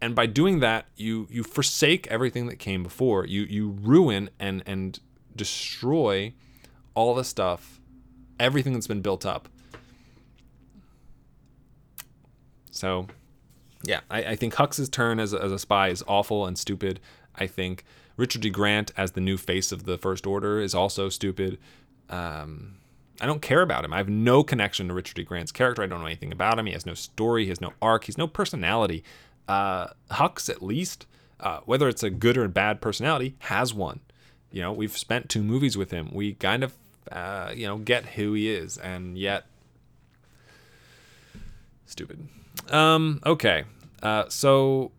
And by doing that, you you forsake everything that came before. You you ruin and and destroy all the stuff, everything that's been built up. So, yeah, I, I think Hux's turn as a, as a spy is awful and stupid. I think Richard D. Grant as the new face of the First Order is also stupid. Um, I don't care about him. I have no connection to Richard D. Grant's character. I don't know anything about him. He has no story. He has no arc. He's no personality. Uh, Hux, at least, uh, whether it's a good or a bad personality, has one. You know, we've spent two movies with him. We kind of, uh, you know, get who he is, and yet, stupid. Um, okay. Uh, so,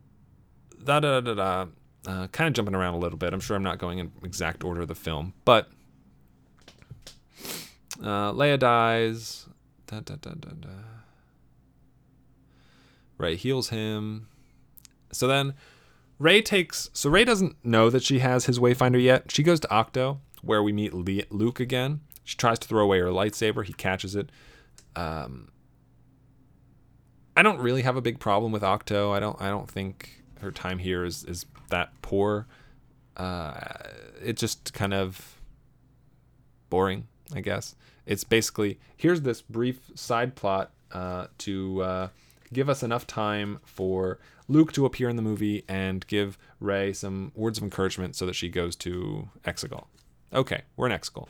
da da da da. Uh, kind of jumping around a little bit. I'm sure I'm not going in exact order of the film, but uh, Leia dies. Da, da, da, da, da. Rey heals him. So then Rey takes. So Rey doesn't know that she has his Wayfinder yet. She goes to Ahch-To, where we meet Luke again. She tries to throw away her lightsaber. He catches it. Um, I don't really have a big problem with Ahch-To. I don't. I don't think her time here is is that poor. Uh, it just kind of boring, I guess. It's basically here's this brief side plot uh, to uh, give us enough time for Luke to appear in the movie and give Rey some words of encouragement so that she goes to Exegol. Okay, we're in Exegol.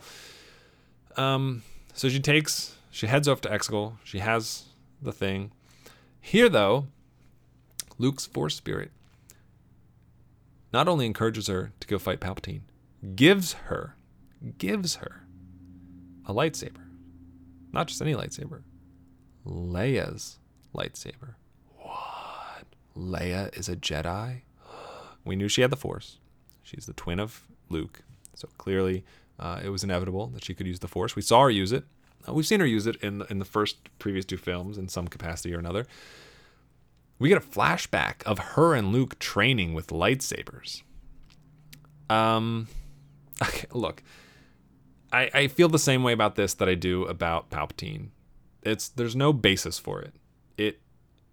Um, so she takes, she heads off to Exegol. She has the thing. Here, though, Luke's Force Spirit not only encourages her to go fight Palpatine, gives her, gives her a lightsaber. Not just any lightsaber. Leia's lightsaber. What? Leia is a Jedi? We knew she had the Force. She's the twin of Luke. So clearly uh, it was inevitable that she could use the Force. We saw her use it. Uh, we've seen her use it in, in the first previous two films in some capacity or another. We get a flashback of her and Luke training with lightsabers. Um, okay, look, I, I feel the same way about this that I do about Palpatine. It's there's no basis for it. It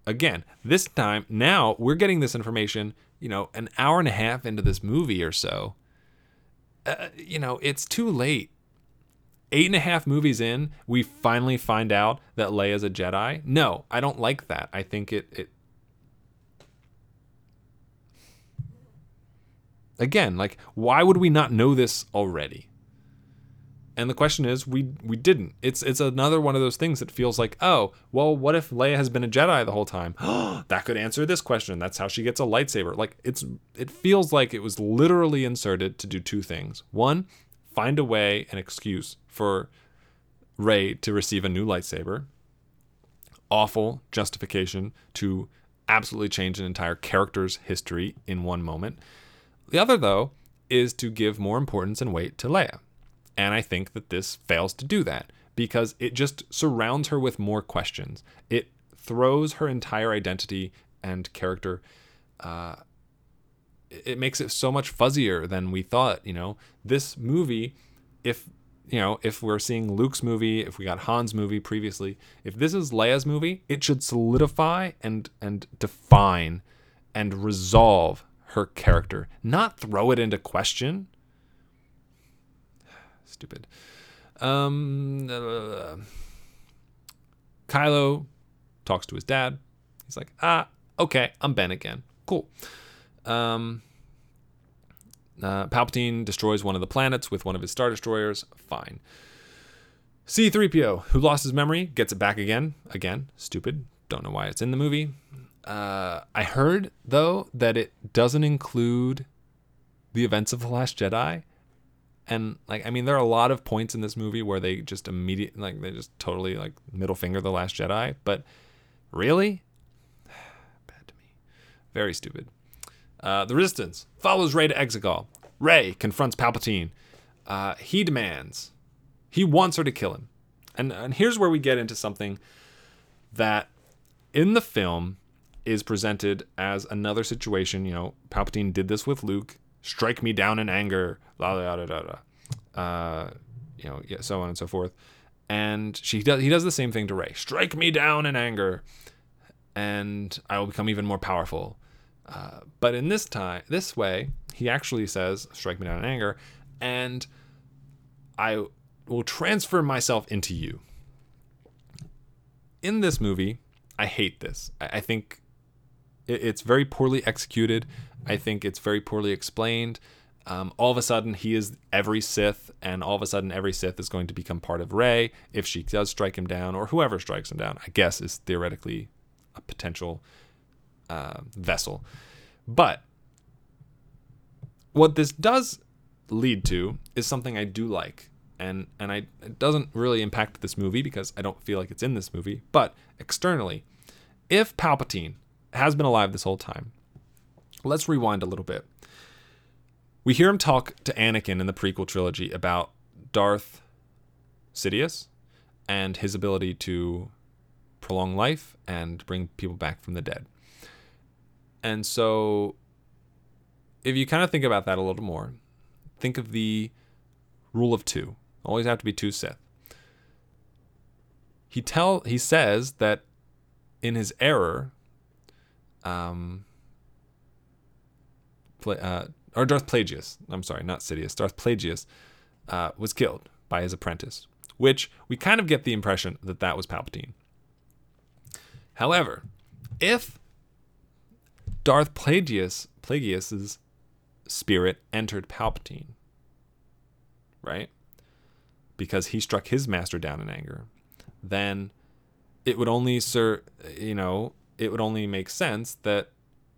again, this time now we're getting this information, you know, an hour and a half into this movie or so. Uh, uh you know, it's too late. Eight and a half movies in, we finally find out that Leia's a Jedi. No, I don't like that. I think it it again, like why would we not know this already? And the question is, we we didn't. It's it's another one of those things that feels like, oh, well, what if Leia has been a Jedi the whole time? that could answer this question. That's how she gets a lightsaber. Like it's it feels like it was literally inserted to do two things. One, find a way, an excuse for Rey to receive a new lightsaber. Awful justification to absolutely change an entire character's history in one moment. The other, though, is to give more importance and weight to Leia. And I think that this fails to do that because it just surrounds her with more questions. It throws her entire identity and character. Uh, it makes it so much fuzzier than we thought. You know, this movie, if you know, if we're seeing Luke's movie, if we got Han's movie previously, if this is Leia's movie, it should solidify and and define and resolve her character, not throw it into question. Stupid. Um, uh, Kylo talks to his dad. He's like, ah, okay, I'm Ben again. Cool. Um, uh, Palpatine destroys one of the planets with one of his Star Destroyers. Fine. C3PO, who lost his memory, gets it back again. Again, stupid. Don't know why it's in the movie. Uh, I heard, though, that it doesn't include the events of The Last Jedi. And, like, I mean, there are a lot of points in this movie where they just immediately, like, they just totally, like, middle finger The Last Jedi. But really? Bad to me. Very stupid. Uh, the Resistance follows Rey to Exegol. Rey confronts Palpatine. Uh, he demands, he wants her to kill him. And, and here's where we get into something that in the film is presented as another situation. You know, Palpatine did this with Luke. Strike me down in anger. La la la la la. Uh, you know, yeah, so on and so forth. And she does. He does the same thing to Rey. Strike me down in anger, and I will become even more powerful. Uh, but in this time, this way, he actually says, "Strike me down in anger," and I will transfer myself into you. In this movie, I hate this. I, I think it, it's very poorly executed. I think it's very poorly explained. Um, all of a sudden, he is every Sith, and all of a sudden, every Sith is going to become part of Rey if she does strike him down, or whoever strikes him down. I guess is theoretically a potential uh, vessel. But what this does lead to is something I do like. And, and I, it doesn't really impact this movie because I don't feel like it's in this movie. But externally, if Palpatine has been alive this whole time, let's rewind a little bit. We hear him talk to Anakin in the prequel trilogy about Darth Sidious and his ability to prolong life and bring people back from the dead. And so, if you kind of think about that a little more, think of the rule of two. Always have to be two Sith. He tell he says that in his error, um, uh, or Darth Plagueis, I'm sorry, not Sidious, Darth Plagueis uh, was killed by his apprentice, which we kind of get the impression that that was Palpatine. However, if Darth Plagueis's spirit entered Palpatine, right? Because he struck his master down in anger, then it would only sir, you know, it would only make sense that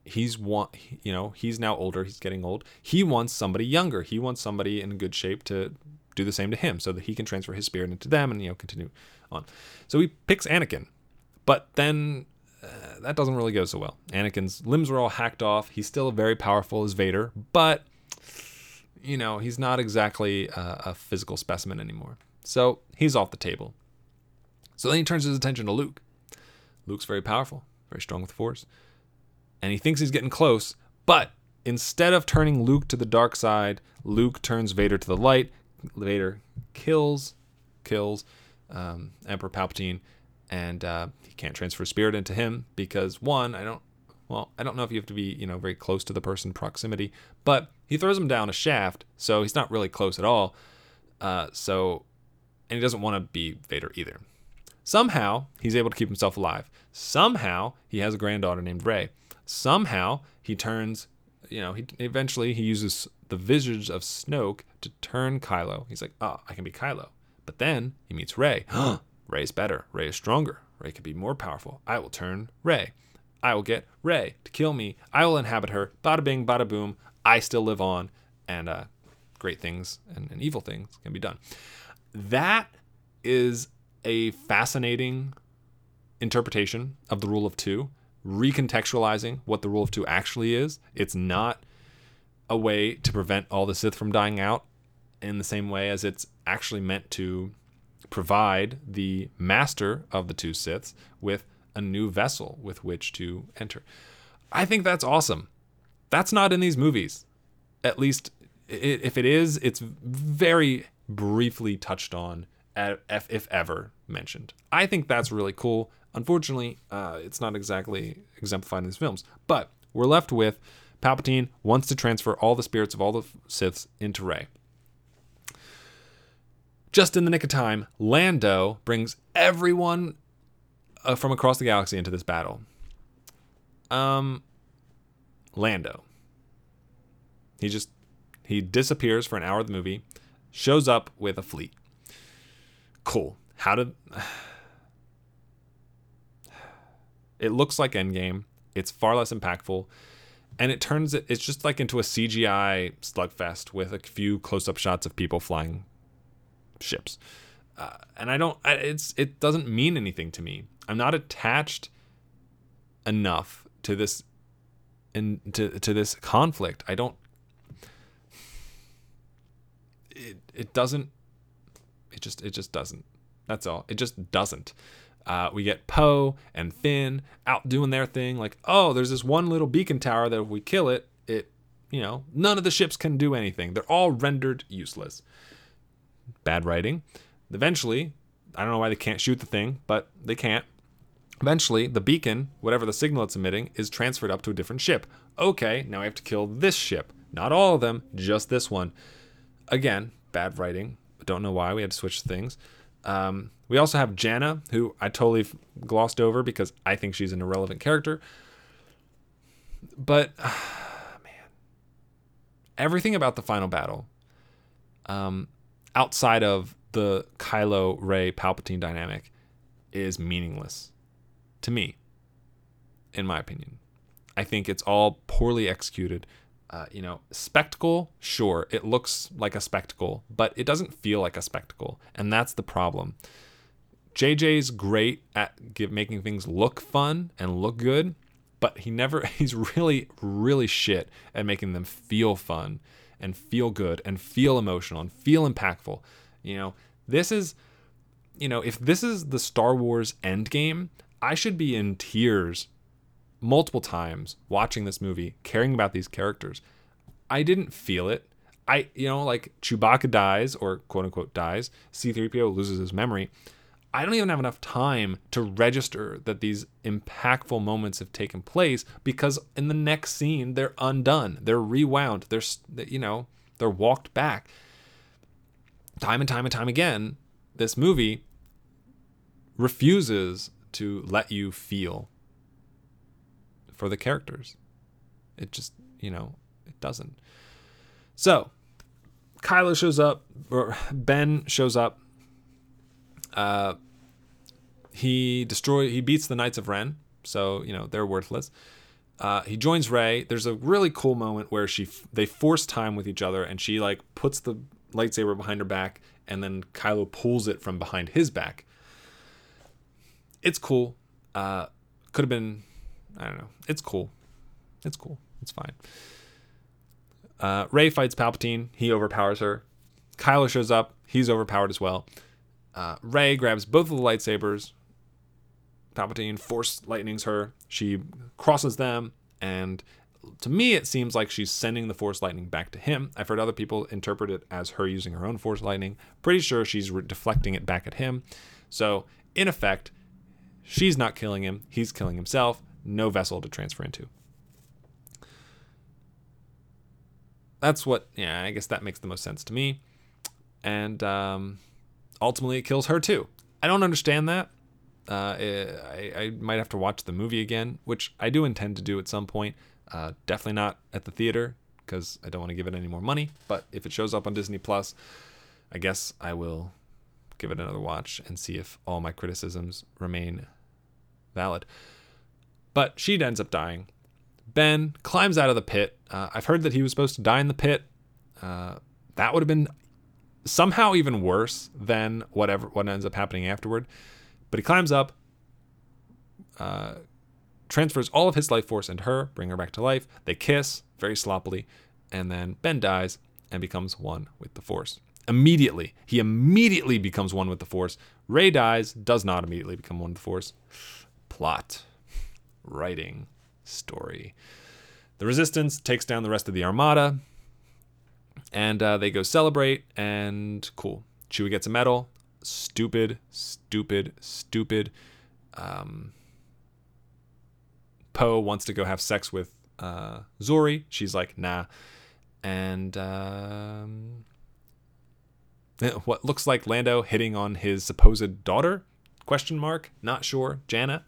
he's want, you know, he's now older, he's getting old. He wants somebody younger. He wants somebody in good shape to do the same to him so that he can transfer his spirit into them and you know continue on. So he picks Anakin. But then uh, that doesn't really go so well. Anakin's limbs were all hacked off. He's still very powerful as Vader, but you know, he's not exactly a, a physical specimen anymore. So he's off the table. So then he turns his attention to Luke. Luke's very powerful, very strong with the Force. And he thinks he's getting close, but instead of turning Luke to the dark side, Luke turns Vader to the light. Vader kills, kills um, Emperor Palpatine, and uh, he can't transfer spirit into him because one, I don't, well, I don't know if you have to be, you know, very close to the person proximity, but he throws him down a shaft, so he's not really close at all. Uh, so, and he doesn't want to be Vader either. Somehow he's able to keep himself alive. Somehow he has a granddaughter named Rey. Somehow he turns, you know, he eventually he uses the visage of Snoke to turn Kylo. He's like, oh, I can be Kylo. But then he meets Rey. Rey's better. Rey is stronger. Rey can be more powerful. I will turn Rey. I will get Rey to kill me. I will inhabit her. Bada bing, bada boom. I still live on, and uh, great things and, and evil things can be done. That is a fascinating interpretation of the rule of two, recontextualizing what the rule of two actually is. It's not a way to prevent all the Sith from dying out in the same way as it's actually meant to provide the master of the two Siths with a new vessel with which to enter. I think that's awesome. That's not in these movies. At least if it is, it's very briefly touched on, if ever mentioned. I think that's really cool. Unfortunately, uh, it's not exactly exemplified in these films. But we're left with Palpatine wants to transfer all the spirits of all the Siths into Rey. Just in the nick of time, Lando brings everyone uh, from across the galaxy into this battle. Um, Lando. He just he disappears for an hour of the movie, shows up with a fleet. Cool. How did it looks like Endgame. It's far less impactful, and it turns it. It's just like into a CGI slugfest with a few close-up shots of people flying ships, uh, and I don't. I, it's it doesn't mean anything to me. I'm not attached enough to this, and to to this conflict. I don't. It it doesn't. It just it just doesn't. That's all. It just doesn't. Uh, we get Poe and Finn out doing their thing. Like, oh, there's this one little beacon tower that if we kill it, it, you know, none of the ships can do anything. They're all rendered useless. Bad writing. Eventually, I don't know why they can't shoot the thing, but they can't. Eventually, the beacon, whatever the signal it's emitting, is transferred up to a different ship. Okay, now I have to kill this ship. Not all of them, just this one. Again, bad writing. Don't know why we had to switch things. Um, we also have Jannah, who I totally glossed over because I think she's an irrelevant character. But man, everything about the final battle, um, outside of the Kylo Rey Palpatine dynamic, is meaningless to me. In my opinion, I think it's all poorly executed. Uh, you know, spectacle, sure, it looks like a spectacle, but it doesn't feel like a spectacle, and that's the problem. JJ's great at give, making things look fun and look good, but he never he's really really shit at making them feel fun and feel good and feel emotional and feel impactful. You know, this is you know, if this is the Star Wars Endgame, I should be in tears multiple times watching this movie, caring about these characters. I didn't feel it. I, you know, like Chewbacca dies or quote unquote dies, C3PO loses his memory. I don't even have enough time to register that these impactful moments have taken place because in the next scene they're undone, they're rewound, they're you know, they're walked back. Time and time and time again, this movie refuses to let you feel for the characters. It just, you know, it doesn't. So, Kylo shows up, or Ben shows up. Uh, he destroy, he beats the Knights of Ren, so you know they're worthless. Uh, he joins Rey. There's a really cool moment where she they force time with each other, and she like puts the lightsaber behind her back, and then Kylo pulls it from behind his back. It's cool. Uh, could have been, I don't know. It's cool. It's cool. It's fine. Uh, Rey fights Palpatine. He overpowers her. Kylo shows up. He's overpowered as well. Uh, Rey grabs both of the lightsabers. Palpatine force lightnings her. She crosses them, and to me, it seems like she's sending the force lightning back to him. I've heard other people interpret it as her using her own force lightning. Pretty sure she's re- deflecting it back at him. So, in effect, she's not killing him. He's killing himself. No vessel to transfer into. That's what, yeah, I guess that makes the most sense to me. And um, ultimately, it kills her too. I don't understand that. Uh, I, I might have to watch the movie again, which I do intend to do at some point. Uh, definitely not at the theater because I don't want to give it any more money. But if it shows up on Disney Plus, I guess I will give it another watch and see if all my criticisms remain valid. But she ends up dying. Ben climbs out of the pit. Uh, I've heard that he was supposed to die in the pit. Uh, that would have been somehow even worse than whatever what ends up happening afterward. But he climbs up, uh, transfers all of his life force into her, bring her back to life. They kiss very sloppily, and then Ben dies and becomes one with the Force. Immediately, he immediately becomes one with the Force. Rey dies, does not immediately become one with the Force. Plot, writing, story. The Resistance takes down the rest of the Armada, and uh, they go celebrate. And cool, Chewie gets a medal. Stupid, stupid, stupid. Um, Poe wants to go have sex with uh, Zorii. She's like, nah. And um, what looks like Lando hitting on his supposed daughter? Question mark. Not sure. Jannah.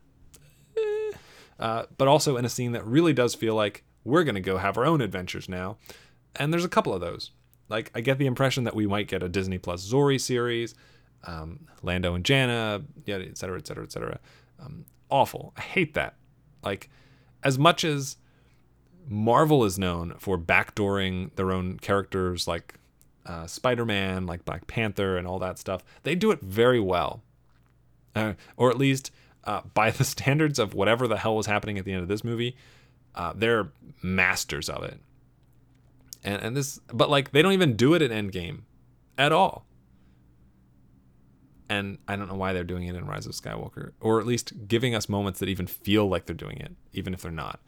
Uh, but also in a scene that really does feel like we're gonna go have our own adventures now. And there's a couple of those. Like I get the impression that we might get a Disney Plus Zorii series, um, Lando and Jannah, yeah, et cetera, et cetera, et cetera. Um, awful. I hate that. Like, as much as Marvel is known for backdooring their own characters, like uh, Spider-Man, like Black Panther, and all that stuff, they do it very well, uh, or at least uh, by the standards of whatever the hell was happening at the end of this movie, uh, they're masters of it. And and this, but like they don't even do it in Endgame, at all. And I don't know why they're doing it in Rise of Skywalker, or at least giving us moments that even feel like they're doing it, even if they're not.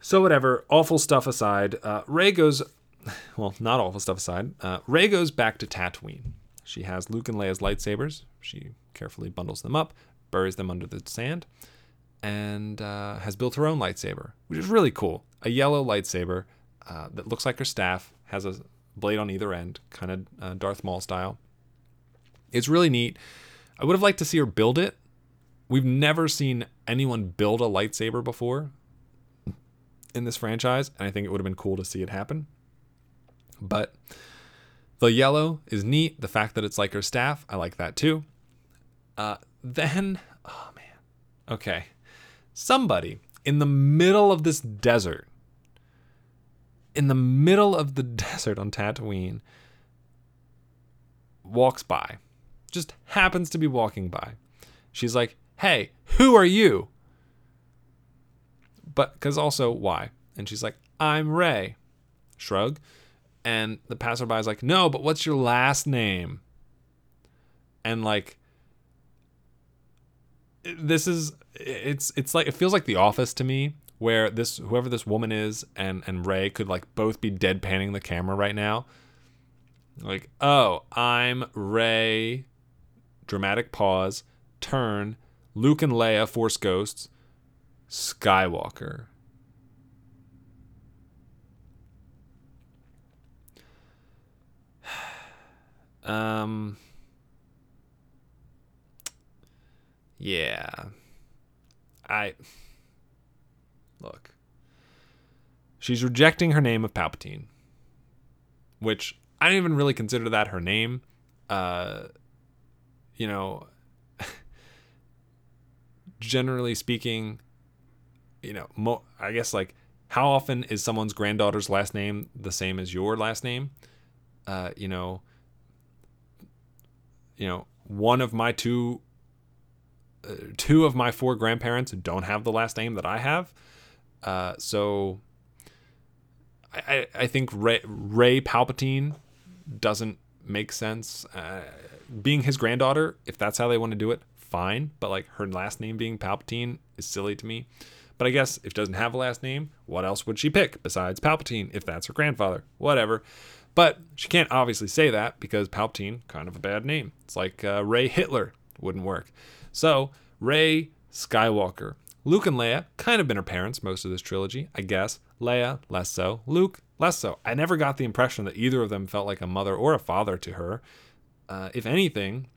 So whatever, awful stuff aside, uh, Rey goes, well, not awful stuff aside. Uh, Rey goes back to Tatooine. She has Luke and Leia's lightsabers. She carefully bundles them up, buries them under the sand, and uh, has built her own lightsaber, which is really cool. A yellow lightsaber uh, that looks like her staff, has a blade on either end, kind of uh, Darth Maul style. It's really neat. I would have liked to see her build it. We've never seen anyone build a lightsaber before in this franchise, and I think it would have been cool to see it happen. But the yellow is neat. The fact that it's like her staff, I like that too. Uh, then, oh man, okay. Somebody in the middle of this desert, in the middle of the desert on Tatooine, walks by, just happens to be walking by. She's like, hey, who are you? But, because also, why? And she's like, I'm Rey. Shrug. And the passerby is like, no, but what's your last name? And like, this is it's it's like it feels like the office to me where this whoever this woman is and and rey could like both be deadpanning the camera right now. Like oh i'm rey dramatic pause turn luke and leia force ghosts skywalker. Um yeah. I look. She's rejecting her name of palpatine which i don't even really consider that her name. Uh you know generally speaking you know mo- i guess like how often is someone's granddaughter's last name the same as your last name? Uh you know you know one of my two uh, two of my four grandparents don't have the last name that I have. Uh, so I, I, think Rey, Rey Palpatine doesn't make sense. Uh, being his granddaughter, if that's how they want to do it, fine. But like her last name being Palpatine is silly to me. But I guess if doesn't have a last name, what else would she pick besides Palpatine if that's her grandfather? Whatever. But she can't obviously say that because Palpatine, kind of a bad name. It's like uh, Rey Hitler, wouldn't work. So, Rey Skywalker. Luke and Leia kind of been her parents most of this trilogy, I guess. Leia, less so. Luke, less so. I never got the impression that either of them felt like a mother or a father to her. Uh, if anything,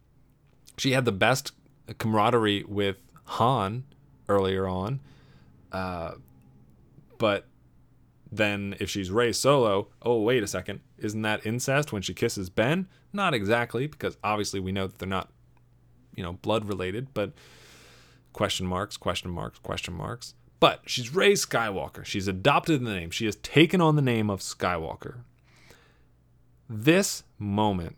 she had the best camaraderie with Han earlier on. Uh, but then if she's Rey Solo, oh wait a second, isn't that incest when she kisses Ben? Not exactly, because obviously we know that they're not, you know, blood related, but question marks, question marks, question marks. But she's Rey Skywalker. She's adopted the name. She has taken on the name of Skywalker. This moment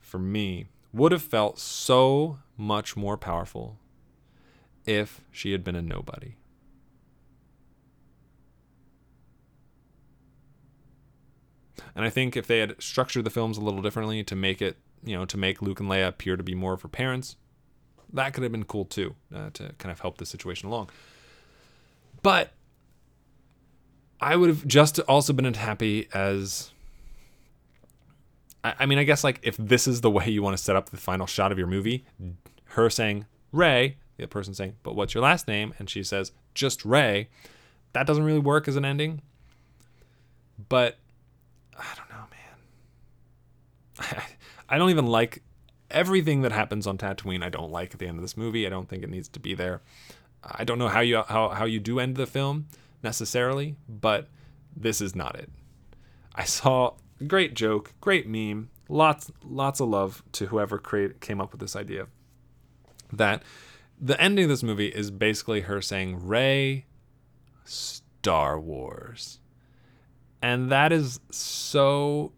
for me would have felt so much more powerful if she had been a nobody. And I think if they had structured the films a little differently to make it, you know, to make Luke and Leia appear to be more of her parents, that could have been cool too, uh, to kind of help the situation along. But I would have just also been as happy as. I, mean, I guess like if this is the way you want to set up the final shot of your movie, her saying Rey, the person saying, "But what's your last name?" and she says, "Just Rey," that doesn't really work as an ending. But I don't know, man. I, I don't even like everything that happens on Tatooine. I don't like at the end of this movie. I don't think it needs to be there. I don't know how you how, how you do end the film necessarily, but this is not it. I saw great joke, great meme, lots lots of love to whoever create, came up with this idea. That the ending of this movie is basically her saying Rey Star Wars. And that is so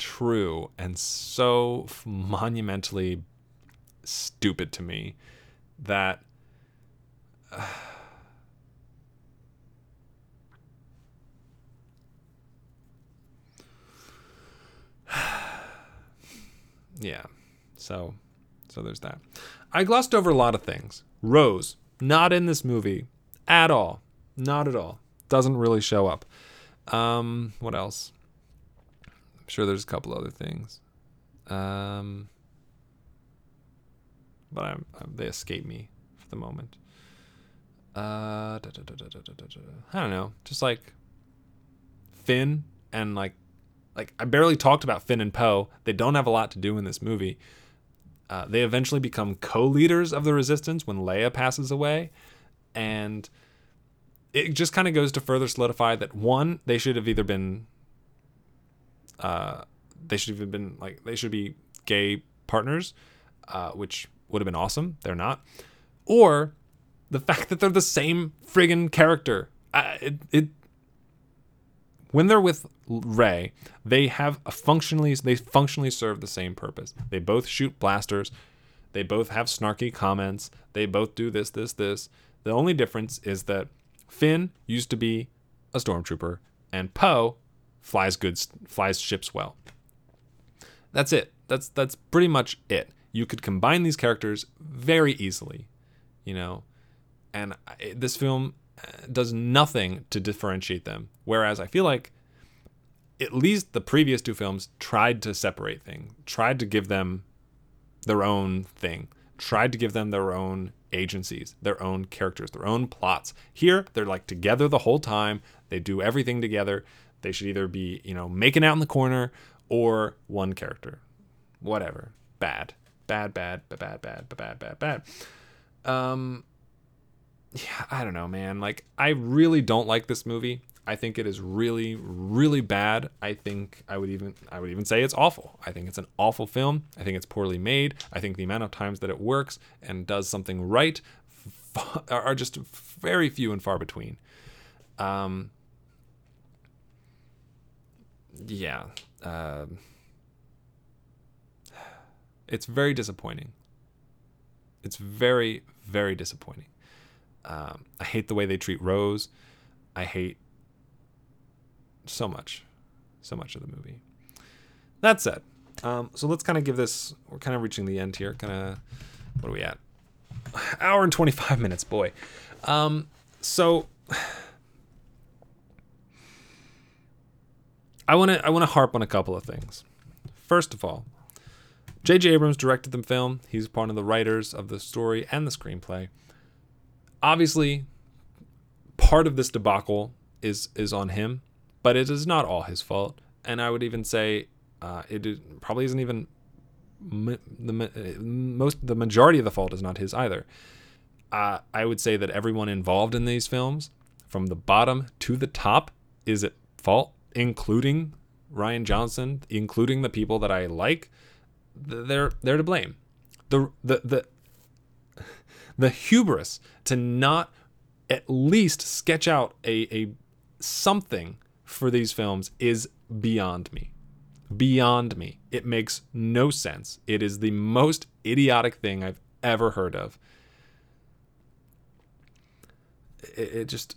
true and so monumentally stupid to me that yeah. So so there's that. I glossed over a lot of things. Rose, not in this movie at all. Not at all. Doesn't really show up. Um, what else? Sure there's a couple other things. Um, but I'm, I'm, they escape me for the moment. Uh, I don't know. Just like Finn and like, like I barely talked about Finn and Poe. They don't have a lot to do in this movie. Uh, they eventually become co-leaders of the resistance when Leia passes away, and it just kind of goes to further solidify that one, they should have either been, uh, they should have been like they should be gay partners, uh, which would have been awesome. They're not, or the fact that they're the same friggin' character. Uh, it, it when they're with Rey, they have a functionally they functionally serve the same purpose. They both shoot blasters. They both have snarky comments. They both do this, this, this. The only difference is that Finn used to be a stormtrooper, and Poe flies goods, flies ships well. That's it. That's that's pretty much it. You could combine these characters very easily, you know, and this film uh, does nothing to differentiate them. Whereas I feel like at least the previous two films tried to separate things, tried to give them their own thing, tried to give them their own agencies, their own characters, their own plots. Here, they're like together the whole time. They do everything together. They should either be, you know, making out in the corner or one character. Whatever. Bad. Bad, bad, bad, bad, bad, bad, bad, bad. Um yeah, I don't know, man. Like I really don't like this movie. I think it is really, really bad. I think I would even I would even say it's awful. I think it's an awful film. I think it's poorly made. I think the amount of times that it works and does something right are just very few and far between. Um, yeah, uh, it's very disappointing. It's very, very disappointing. Um, I hate the way they treat Rose. I hate so much, so much of the movie. That said, um, so let's kind of give this. We're kind of reaching the end here. Kind of, what are we at? Hour and twenty five minutes, boy. Um, so I want to I want to harp on a couple of things. First of all, J.J. Abrams directed the film. He's part of the writers of the story and the screenplay. Obviously, part of this debacle is is on him but it is not all his fault. And I would even say uh, it probably isn't even the most the majority of the fault is not his either. Uh, I would say that everyone involved in these films, from the bottom to the top, is at fault, including Rian Johnson, including the people that I like, they're they're to blame. The the the the hubris to not at least sketch out a, a something for these films is beyond me. Beyond me. It makes no sense. It is the most idiotic thing I've ever heard of. It, it just.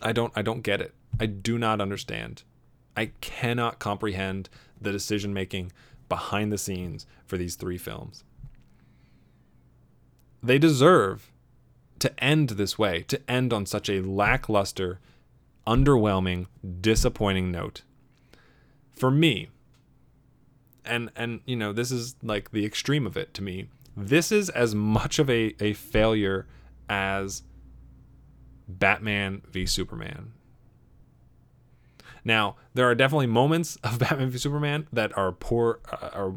I don't I don't get it. I do not understand. I cannot comprehend the decision making behind the scenes for these three films. They deserve to end this way, to end on such a lackluster, underwhelming, disappointing note. For me, and and you know, this is like the extreme of it to me. This is as much of a, a failure as Batman v Superman. Now, there are definitely moments of Batman v Superman that are poor, uh, are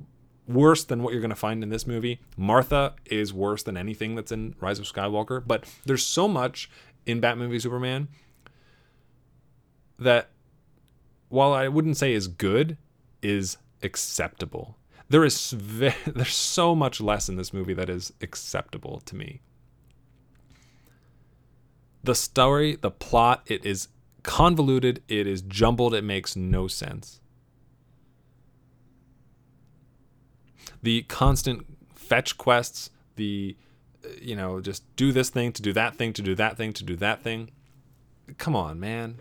worse than what you're going to find in this movie. Martha is worse than anything that's in Rise of Skywalker, but there's so much in Batman v Superman that while I wouldn't say is good, is acceptable. There is ve- there's so much less in this movie that is acceptable to me. The story, the plot, it is convoluted, it is jumbled, it makes no sense. The constant fetch quests, the uh, you know, just do this thing to do that thing to do that thing to do that thing. Come on, man.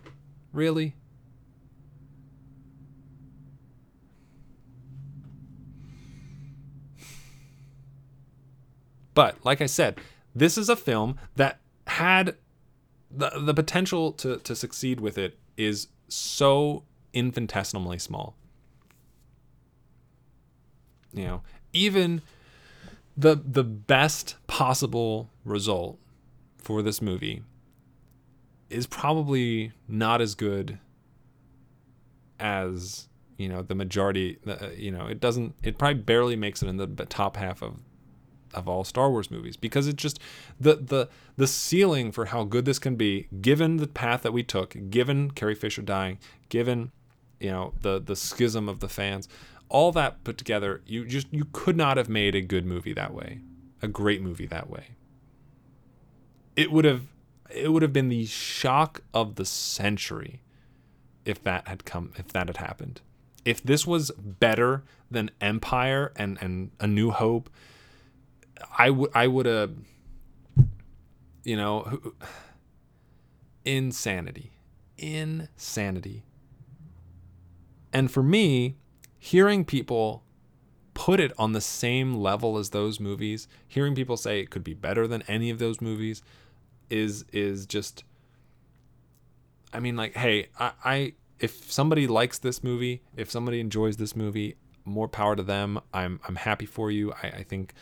Really? But like I said, this is a film that had the the potential to to succeed with it is so infinitesimally small. You know, even the the best possible result for this movie is probably not as good as you know the majority uh, you know it doesn't it probably barely makes it in the top half of of all Star Wars movies because it's just the the the ceiling for how good this can be, given the path that we took, given Carrie Fisher dying, given you know the the schism of the fans, all that put together, you just you could not have made a good movie that way, a great movie that way. It would have it would have been the shock of the century if that had come if that had happened. If this was better than Empire and and A New Hope I would I would have you know insanity. Insanity. And for me hearing people put it on the same level as those movies hearing people say it could be better than any of those movies is is just I mean like hey I, I if somebody likes this movie if somebody enjoys this movie more power to them. I'm I'm happy for you. I, I think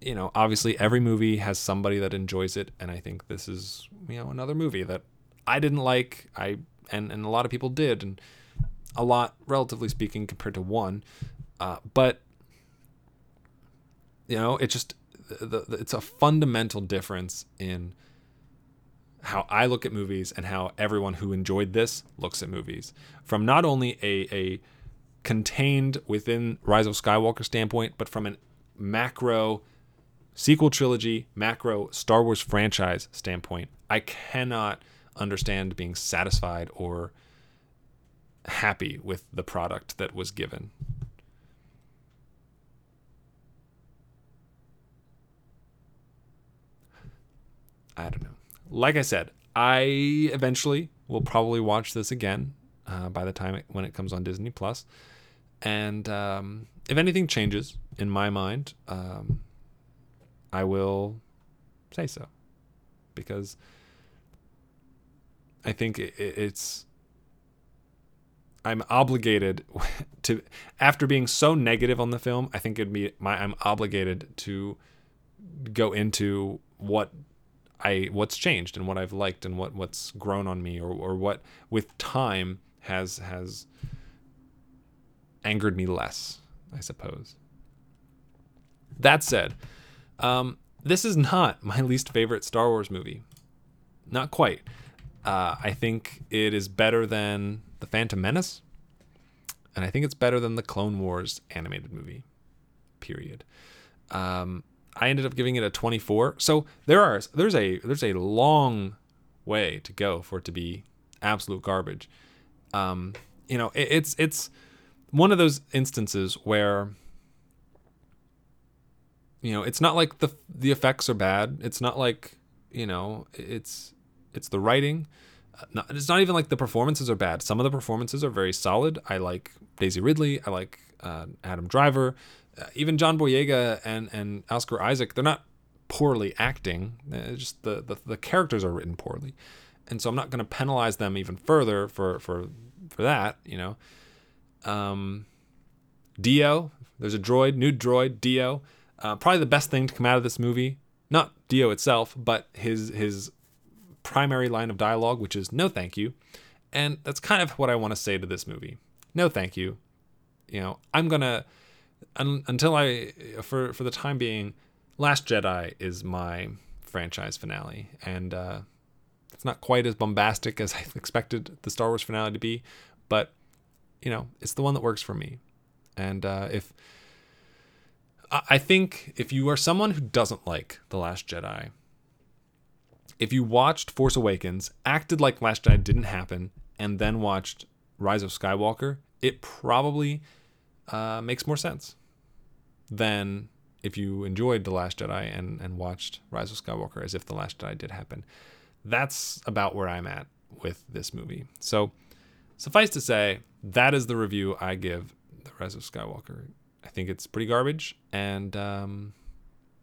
you know, obviously every movie has somebody that enjoys it, and I think this is you know another movie that I didn't like. I and and a lot of people did, and a lot relatively speaking compared to one, uh, but you know, it just the, the, it's a fundamental difference in how I look at movies and how everyone who enjoyed this looks at movies. From not only a, a contained within Rise of Skywalker standpoint, but from an macro sequel trilogy, macro Star Wars franchise standpoint, I cannot understand being satisfied or happy with the product that was given. I don't know. Like I said, I eventually will probably watch this again uh, by the time it, when it comes on Disney Plus. And um, if anything changes in my mind, um, I will say so because I think it's I'm obligated to after being so negative on the film, I think it'd be my I'm obligated to go into what I what's changed and what I've liked and what what's grown on me or or what with time has has angered me less, I suppose. That said, um, this is not my least favorite Star Wars movie. Not quite. Uh, I think it is better than The Phantom Menace, and I think it's better than the Clone Wars animated movie. Period. Um, I ended up giving it a 24. So there are there's a there's a long way to go for it to be absolute garbage. Um, you know, it, it's it's one of those instances where you know it's not like the the effects are bad. It's not like you know it's it's the writing. Uh, not, it's not even like the performances are bad. Some of the performances are very solid. I like Daisy Ridley. I like uh, Adam Driver. Uh, even John Boyega and and Oscar Isaac. They're not poorly acting. It's just the, the the characters are written poorly, and so I'm not going to penalize them even further for for for that. You know, um, D-O. There's a droid, new droid, D-O. Uh, probably the best thing to come out of this movie. Not D-O itself, but his his primary line of dialogue, which is no thank you. And that's kind of what I want to say to this movie. No thank you. You know, I'm gonna un, until I for for the time being, Last Jedi is my franchise finale, and uh, it's not quite as bombastic as I expected the Star Wars finale to be, but you know, it's the one that works for me. And uh, if I think if you are someone who doesn't like the Last Jedi, if you watched Force Awakens, acted like Last Jedi didn't happen, and then watched Rise of Skywalker, it probably uh, makes more sense than if you enjoyed The Last Jedi and, and watched Rise of Skywalker as if The Last Jedi did happen. That's about where I'm at with this movie. So, suffice to say, that is the review I give The Rise of Skywalker. I think it's pretty garbage, and um,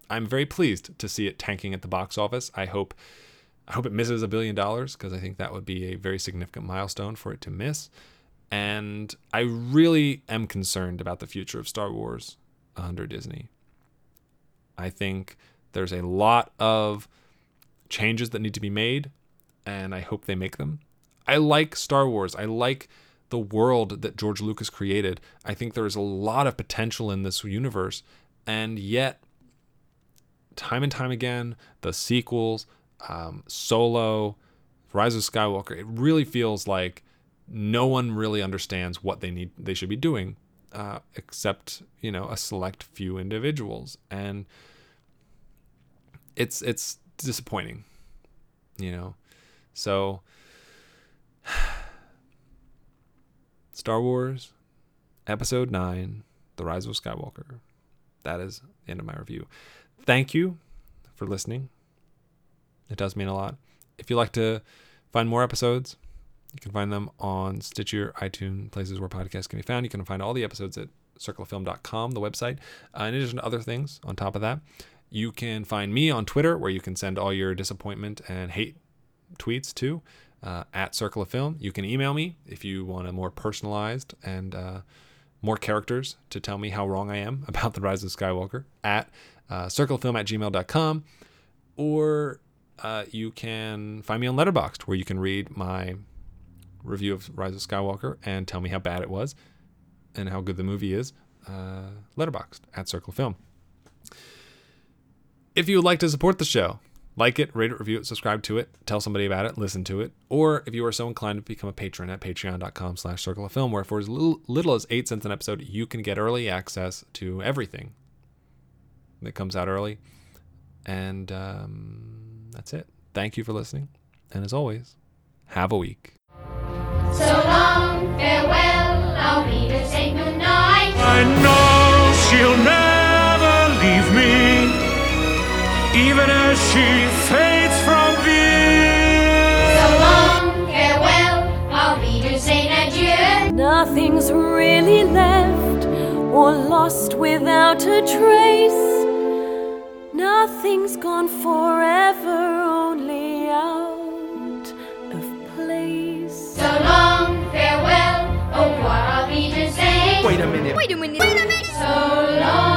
I'm very pleased to see it tanking at the box office. I hope I hope it misses a billion dollars because I think that would be a very significant milestone for it to miss. And I really am concerned about the future of Star Wars under Disney. I think there's a lot of changes that need to be made, and I hope they make them. I like Star Wars. I like the world that George Lucas created. I think there is a lot of potential in this universe, and yet, time and time again, the sequels, um, Solo, Rise of Skywalker, it really feels like no one really understands what they need, they should be doing, uh, except you know a select few individuals, and it's it's disappointing, you know. So, Star Wars, Episode Nine, The Rise of Skywalker. That is the end of my review. Thank you for listening. It does mean a lot. If you'd like to find more episodes, you can find them on Stitcher, iTunes, places where podcasts can be found. You can find all the episodes at circleoffilm.com, the website. Uh, in addition to other things on top of that, you can find me on Twitter, where you can send all your disappointment and hate tweets to uh, at Circle of Film. You can email me if you want a more personalized and uh, more characters to tell me how wrong I am about The Rise of Skywalker at uh, circlefilm at gmail.com. Or uh, you can find me on Letterboxd, where you can read my review of Rise of Skywalker and tell me how bad it was and how good the movie is. Uh, Letterboxd at Circle of Film. If you would like to support the show, like it, rate it, review it, subscribe to it, tell somebody about it, listen to it. Or if you are so inclined to become a patron at patreon.com slash circle of film, where for as little, little as eight cents an episode, you can get early access to everything that comes out early. And um, that's it. Thank you for listening. And as always, have a week. So long, farewell, our readers say goodnight. I know she'll never leave me, even as she fades from view. So long, farewell, our readers say adieu. Nothing's really left or lost without a trace. Nothing's gone forever, only out of place. So long, farewell, oh, what our readers say. Wait a minute. Wait a minute. Wait a minute.